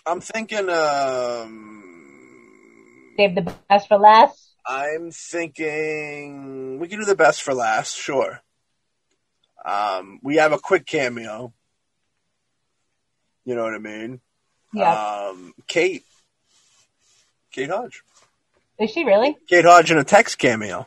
I'm thinking. um Save the best for last. I'm thinking we can do the best for last. Sure. Um, we have a quick cameo. You know what I mean? Yeah. Um, Kate. Kate Hodge. Is she really? Kate Hodge in a text cameo.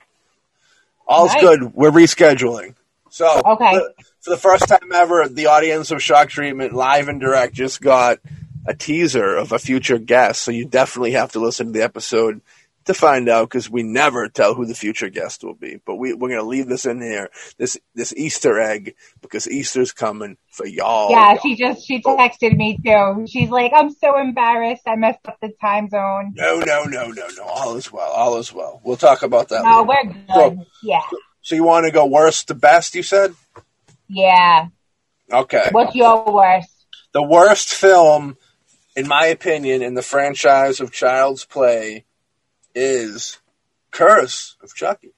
All's nice. good. We're rescheduling. So okay. For the first time ever, the audience of Shock Treatment live and direct just got a teaser of a future guest. So you definitely have to listen to the episode to find out because we never tell who the future guest will be. But we, we're going to leave this in here, this this Easter egg, because Easter's coming for y'all. Yeah, she just she texted me too. She's like, I'm so embarrassed. I messed up the time zone. No, no, no, no, no. All is well. All is well. We'll talk about that. No, later. we're good. So, yeah. So you want to go worst to best? You said. Yeah. Okay. What's your worst? The worst film, in my opinion, in the franchise of Child's Play, is Curse of Chucky.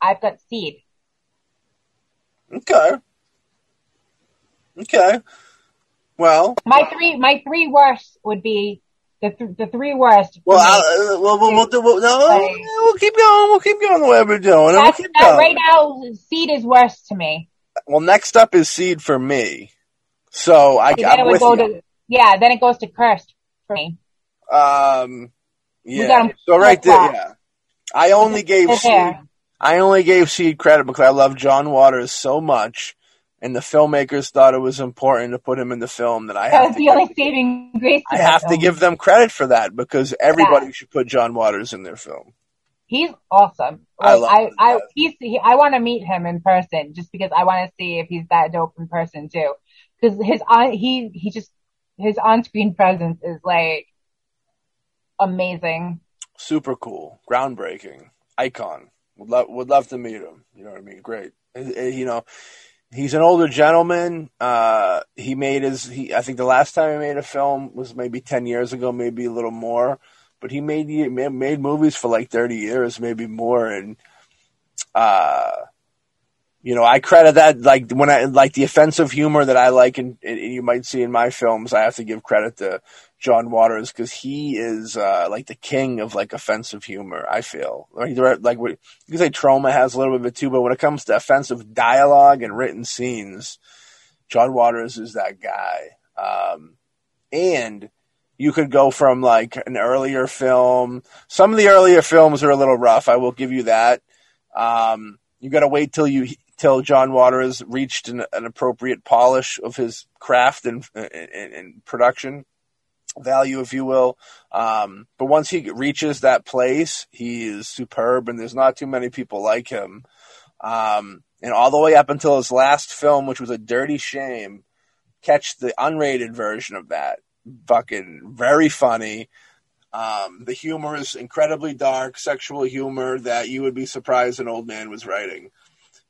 I've got Seed. Okay. Okay. Well, my three my three worst would be the th- the three worst. Well, uh, we'll, we'll, we'll, do, we'll, no, like, we'll keep going. We'll keep going the way we're doing. We'll keep going. Right now, Seed is worst to me. Well, next up is Seed for me. So I, then I'm with you. To, yeah, then it goes to Cursed for me. Um, yeah. So right there, yeah. I only gave Seed, I only gave Seed credit because I love John Waters so much and the filmmakers thought it was important to put him in the film that I that have the only saving grace. I have film. to give them credit for that because everybody yeah. should put John Waters in their film. He's awesome. Like, I, love I, I, he's, he, I want to meet him in person just because I want to see if he's that dope in person too. Because his on, he, he just, his on-screen presence is like amazing. Super cool, groundbreaking, icon. Would love, would love to meet him. You know what I mean? Great. You know, he's an older gentleman. Uh, he made his. He, I think the last time he made a film was maybe ten years ago, maybe a little more. But he made made movies for like thirty years, maybe more, and uh, you know, I credit that like when I like the offensive humor that I like, and, and you might see in my films. I have to give credit to John Waters because he is uh, like the king of like offensive humor. I feel like like you can say Troma has a little bit of it too, but when it comes to offensive dialogue and written scenes, John Waters is that guy. Um, and you could go from like an earlier film. Some of the earlier films are a little rough. I will give you that. Um, you got to wait till you till John Waters reached an, an appropriate polish of his craft and production value, if you will. Um, but once he reaches that place, he is superb, and there's not too many people like him. Um, and all the way up until his last film, which was a dirty shame, catch the unrated version of that. Fucking very funny. Um, the humor is incredibly dark, sexual humor that you would be surprised an old man was writing.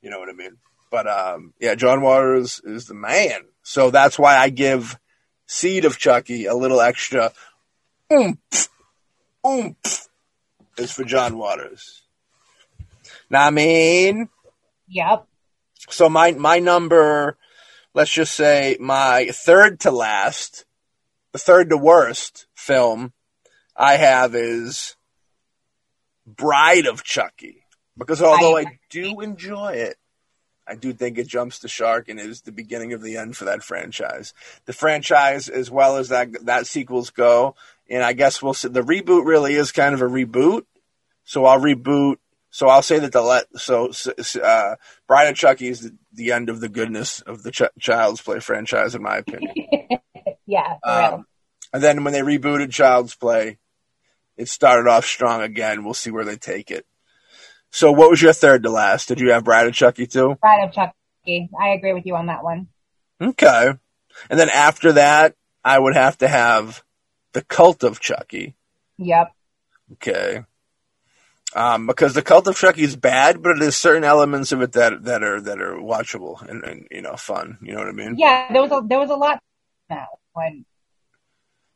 You know what I mean? But um, yeah, John Waters is the man. So that's why I give Seed of Chucky a little extra oomph, oomph is for John Waters. Now I mean, yep. So my my number, let's just say my third to last, the third to worst film I have is Bride of Chucky. Because although I, I do enjoy it, I do think it jumps the shark and is the beginning of the end for that franchise. The franchise, as well as that that sequels go, and I guess we'll see. The reboot really is kind of a reboot, so I'll reboot. So I'll say that the let so uh, Bride of Chucky is the, the end of the goodness of the Ch- Child's Play franchise, in my opinion. yeah. Um, and then when they rebooted Child's Play, it started off strong again. We'll see where they take it. So what was your third to last? Did you have Bride of Chucky too? Bride of Chucky. I agree with you on that one. Okay. And then after that, I would have to have the Cult of Chucky. Yep. Okay. Um, because the Cult of Chucky is bad, but there's certain elements of it that that are that are watchable and, and you know fun. You know what I mean? Yeah, there was a there was a lot now when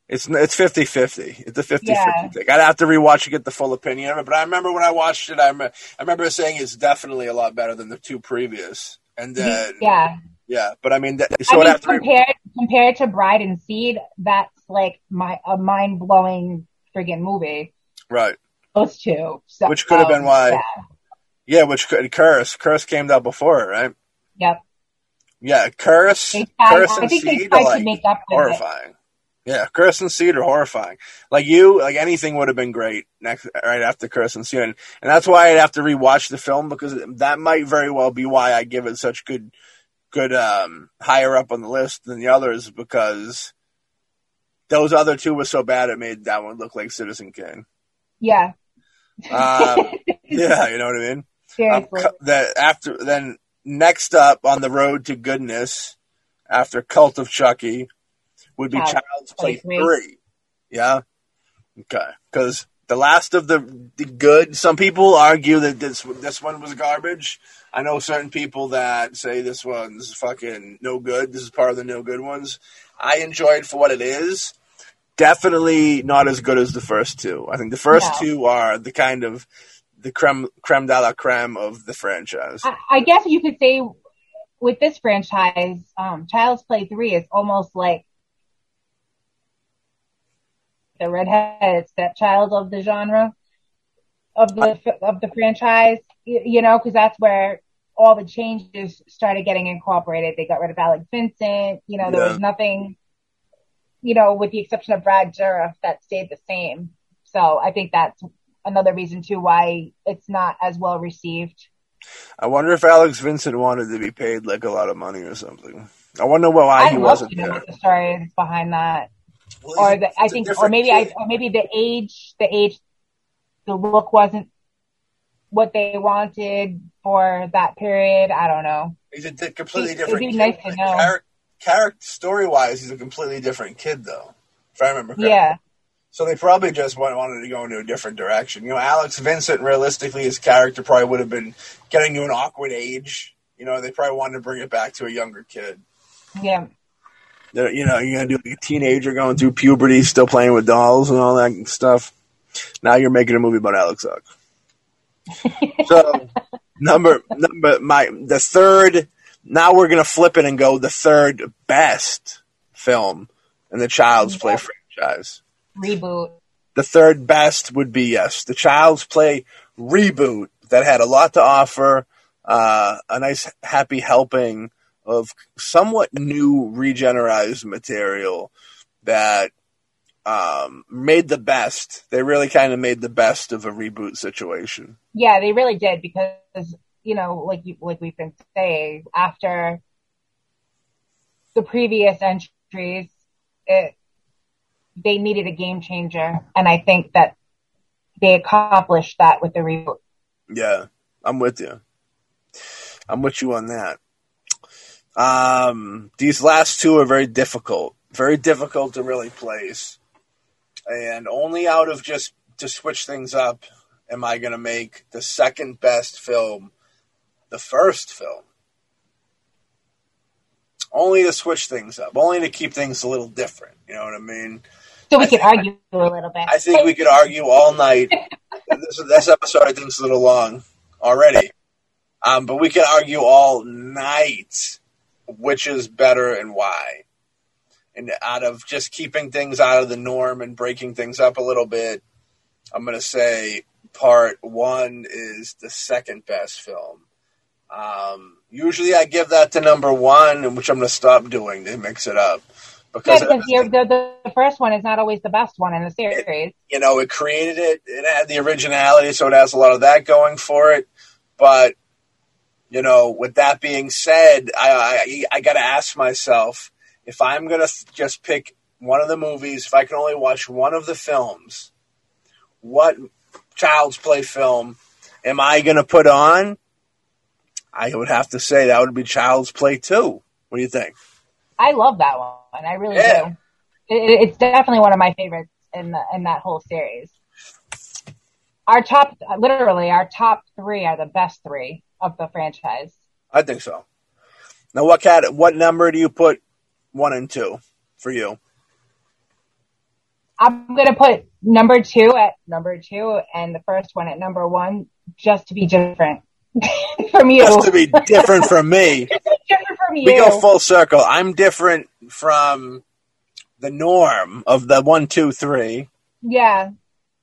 it's it's 50 50. It's a 50 yeah. 50 thing. I'd have to rewatch to get the full opinion of it, but I remember when I watched it, I, I remember saying it's definitely a lot better than the two previous. And then, yeah. Yeah, but I mean, so I mean, compared, compared to Bride and Seed, that's like my a mind blowing friggin' movie. Right. Those two. So, which could have been um, why. Yeah. yeah, which could, Curse. Curse came out before it, right? Yep. Yeah, Curse, Curse and Seed are like horrifying. Yeah, Curse and Seed are horrifying. Like you, like anything would have been great next right after Curse and Seed, and, and that's why I'd have to rewatch the film because that might very well be why I give it such good, good um, higher up on the list than the others because those other two were so bad it made that one look like Citizen Kane. Yeah. Um, yeah, you know what I mean. Seriously. Um, that after then next up on the road to goodness after Cult of Chucky would be Child's Play three. Yeah. Okay. Because the last of the, the good, some people argue that this this one was garbage. I know certain people that say this one's fucking no good. This is part of the no good ones. I enjoy it for what it is. Definitely not as good as the first two. I think the first no. two are the kind of the creme creme de la creme of the franchise. I, I guess you could say with this franchise, um, Child's Play three is almost like the redheaded stepchild of the genre of the of the franchise. You know, because that's where all the changes started getting incorporated. They got rid of Alex Vincent. You know, there yeah. was nothing. You know, with the exception of Brad Dourif, that stayed the same. So I think that's another reason too why it's not as well received. I wonder if Alex Vincent wanted to be paid like a lot of money or something. I wonder why I'd he wasn't there. What the story is behind that, well, or the, I think, or maybe kid. I, or maybe the age, the age, the look wasn't what they wanted for that period. I don't know. He's a di- completely different. It'd be kid. nice to know. Character, character story wise, he's a completely different kid, though. If I remember correctly. Yeah. So they probably just wanted to go into a different direction. You know, Alex Vincent, realistically, his character probably would have been getting to an awkward age. You know, they probably wanted to bring it back to a younger kid. Yeah. You know, you're gonna do like a teenager going through puberty, still playing with dolls and all that stuff. Now you're making a movie about Alex Zug. so number number my the third. Now we're gonna flip it and go the third best film in the Child's Play franchise. Reboot. The third best would be yes, the Child's Play reboot that had a lot to offer, uh, a nice happy helping of somewhat new regenerized material that um, made the best. They really kind of made the best of a reboot situation. Yeah, they really did because you know, like you, like we've been saying, after the previous entries, it they needed a game changer, and I think that they accomplished that with the reboot. Yeah, I'm with you. I'm with you on that. Um, these last two are very difficult, very difficult to really place. And only out of just to switch things up am I going to make the second best film the first film. Only to switch things up, only to keep things a little different. You know what I mean? So we I could argue I, a little bit. I think we could argue all night. this, this episode, I think, is a little long already. Um, but we can argue all night which is better and why. And out of just keeping things out of the norm and breaking things up a little bit, I'm going to say part one is the second best film. Um, usually I give that to number one, which I'm going to stop doing to mix it up. Because, yeah, because the, the, first one is not always the best one in the series. It, you know, it created it. It had the originality, so it has a lot of that going for it. But you know, with that being said, I, I, I got to ask myself if I'm going to just pick one of the movies, if I can only watch one of the films, what child's play film am I going to put on? I would have to say that would be Child's Play 2. What do you think? I love that one. I really yeah. do. It, it's definitely one of my favorites in the, in that whole series. Our top, literally, our top three are the best three of the franchise. I think so. Now, what cat? What number do you put one and two for you? I'm gonna put number two at number two, and the first one at number one, just to be different from you. Just to be different from me. different from you. We go full circle. I'm different from the norm of the one, two, three. Yeah.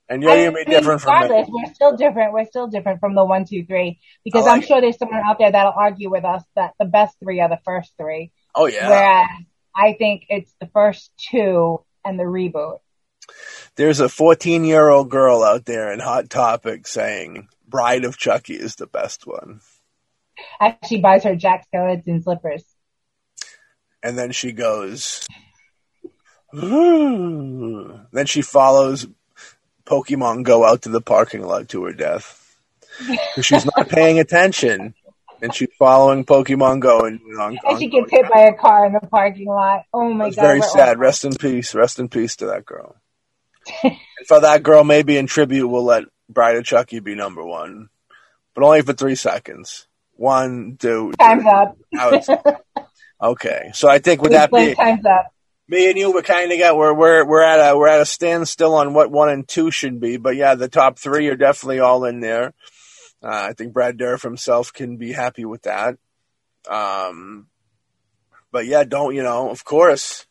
And you're gonna be different from me. We're still different. We're still different from the one, two, three. Because like I'm sure there's someone out there that'll argue with us that the best three are the first three. Oh yeah. Whereas I think it's the first two and the reboot. There's a 14 year old girl out there in Hot Topic saying Bride of Chucky is the best one. Actually, buys her Jack Skellington slippers. And then she goes. then she follows Pokemon Go out to the parking lot to her death. Because she's not paying attention. And she's following Pokemon Go and, on, and she gets hit by a car in the parking lot. Oh my god! Very sad. Rest in peace. Rest in peace to that girl. and for that girl, maybe in tribute, we'll let Bride of Chucky be number one, but only for three seconds. One, two. Time's up. okay, so I think with that being time's up me and you we kind of got we're we're we're at a we're at a standstill on what one and two should be, but yeah, the top three are definitely all in there. Uh, I think Brad Dourif himself can be happy with that. Um, but yeah, don't you know? Of course,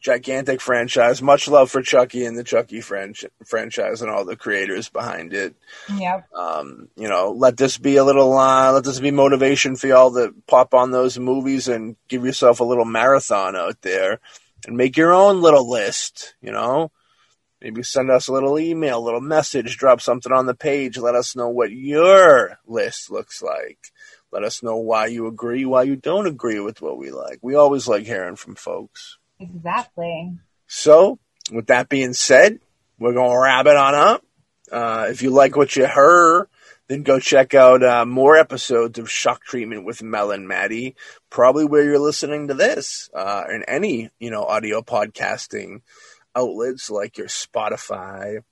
gigantic franchise. Much love for Chucky and the Chucky franch- franchise and all the creators behind it. Yeah. Um, you know, let this be a little, uh, let this be motivation for y'all to pop on those movies and give yourself a little marathon out there and make your own little list, you know? Maybe send us a little email, a little message, drop something on the page. Let us know what your list looks like. Let us know why you agree, why you don't agree with what we like. We always like hearing from folks. Exactly. So, with that being said, we're going to wrap it on up. Uh, if you like what you heard, then go check out uh, more episodes of Shock Treatment with Mel and Maddie, probably where you're listening to this, uh, in any, you know, audio podcasting outlets like your Spotify,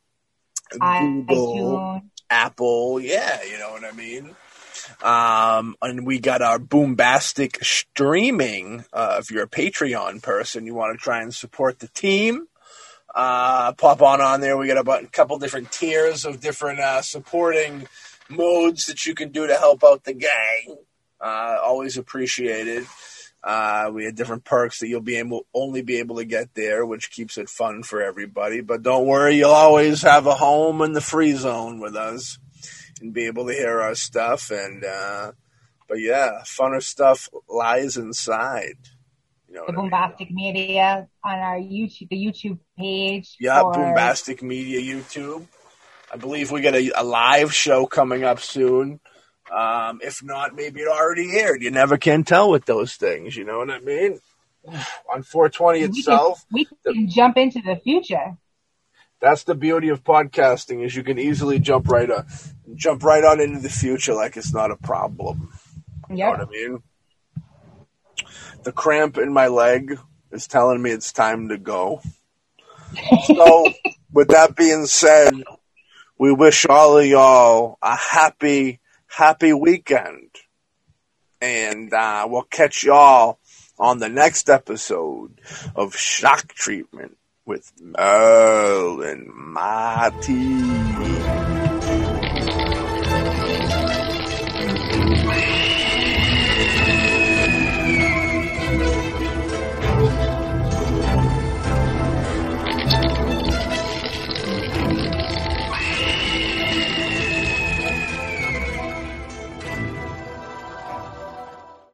Google, Apple. Yeah, you know what I mean? Um, and we got our Boombastic streaming. Uh, if you're a Patreon person, you want to try and support the team, uh, pop on on there. We got a couple different tiers of different uh, supporting modes that you can do to help out the gang. Uh, always appreciated. Uh, we had different perks that you'll be able only be able to get there, which keeps it fun for everybody. But don't worry, you'll always have a home in the free zone with us and be able to hear our stuff. And uh, but yeah, funner stuff lies inside. You know the Boombastic I mean? Media on our YouTube, the YouTube page. Yeah, for... Boombastic Media YouTube. I believe we got a, a live show coming up soon. Um, if not, maybe it already aired. You never can tell with those things. You know what I mean? On 420 we itself, can, we can the, jump into the future. That's the beauty of podcasting is you can easily jump right on, jump right on into the future like it's not a problem. You know what I mean? The cramp in my leg is telling me it's time to go. So, with that being said, we wish all of y'all a happy happy weekend. And uh, we'll catch y'all on the next episode of Shock Treatment with Merle and Marty.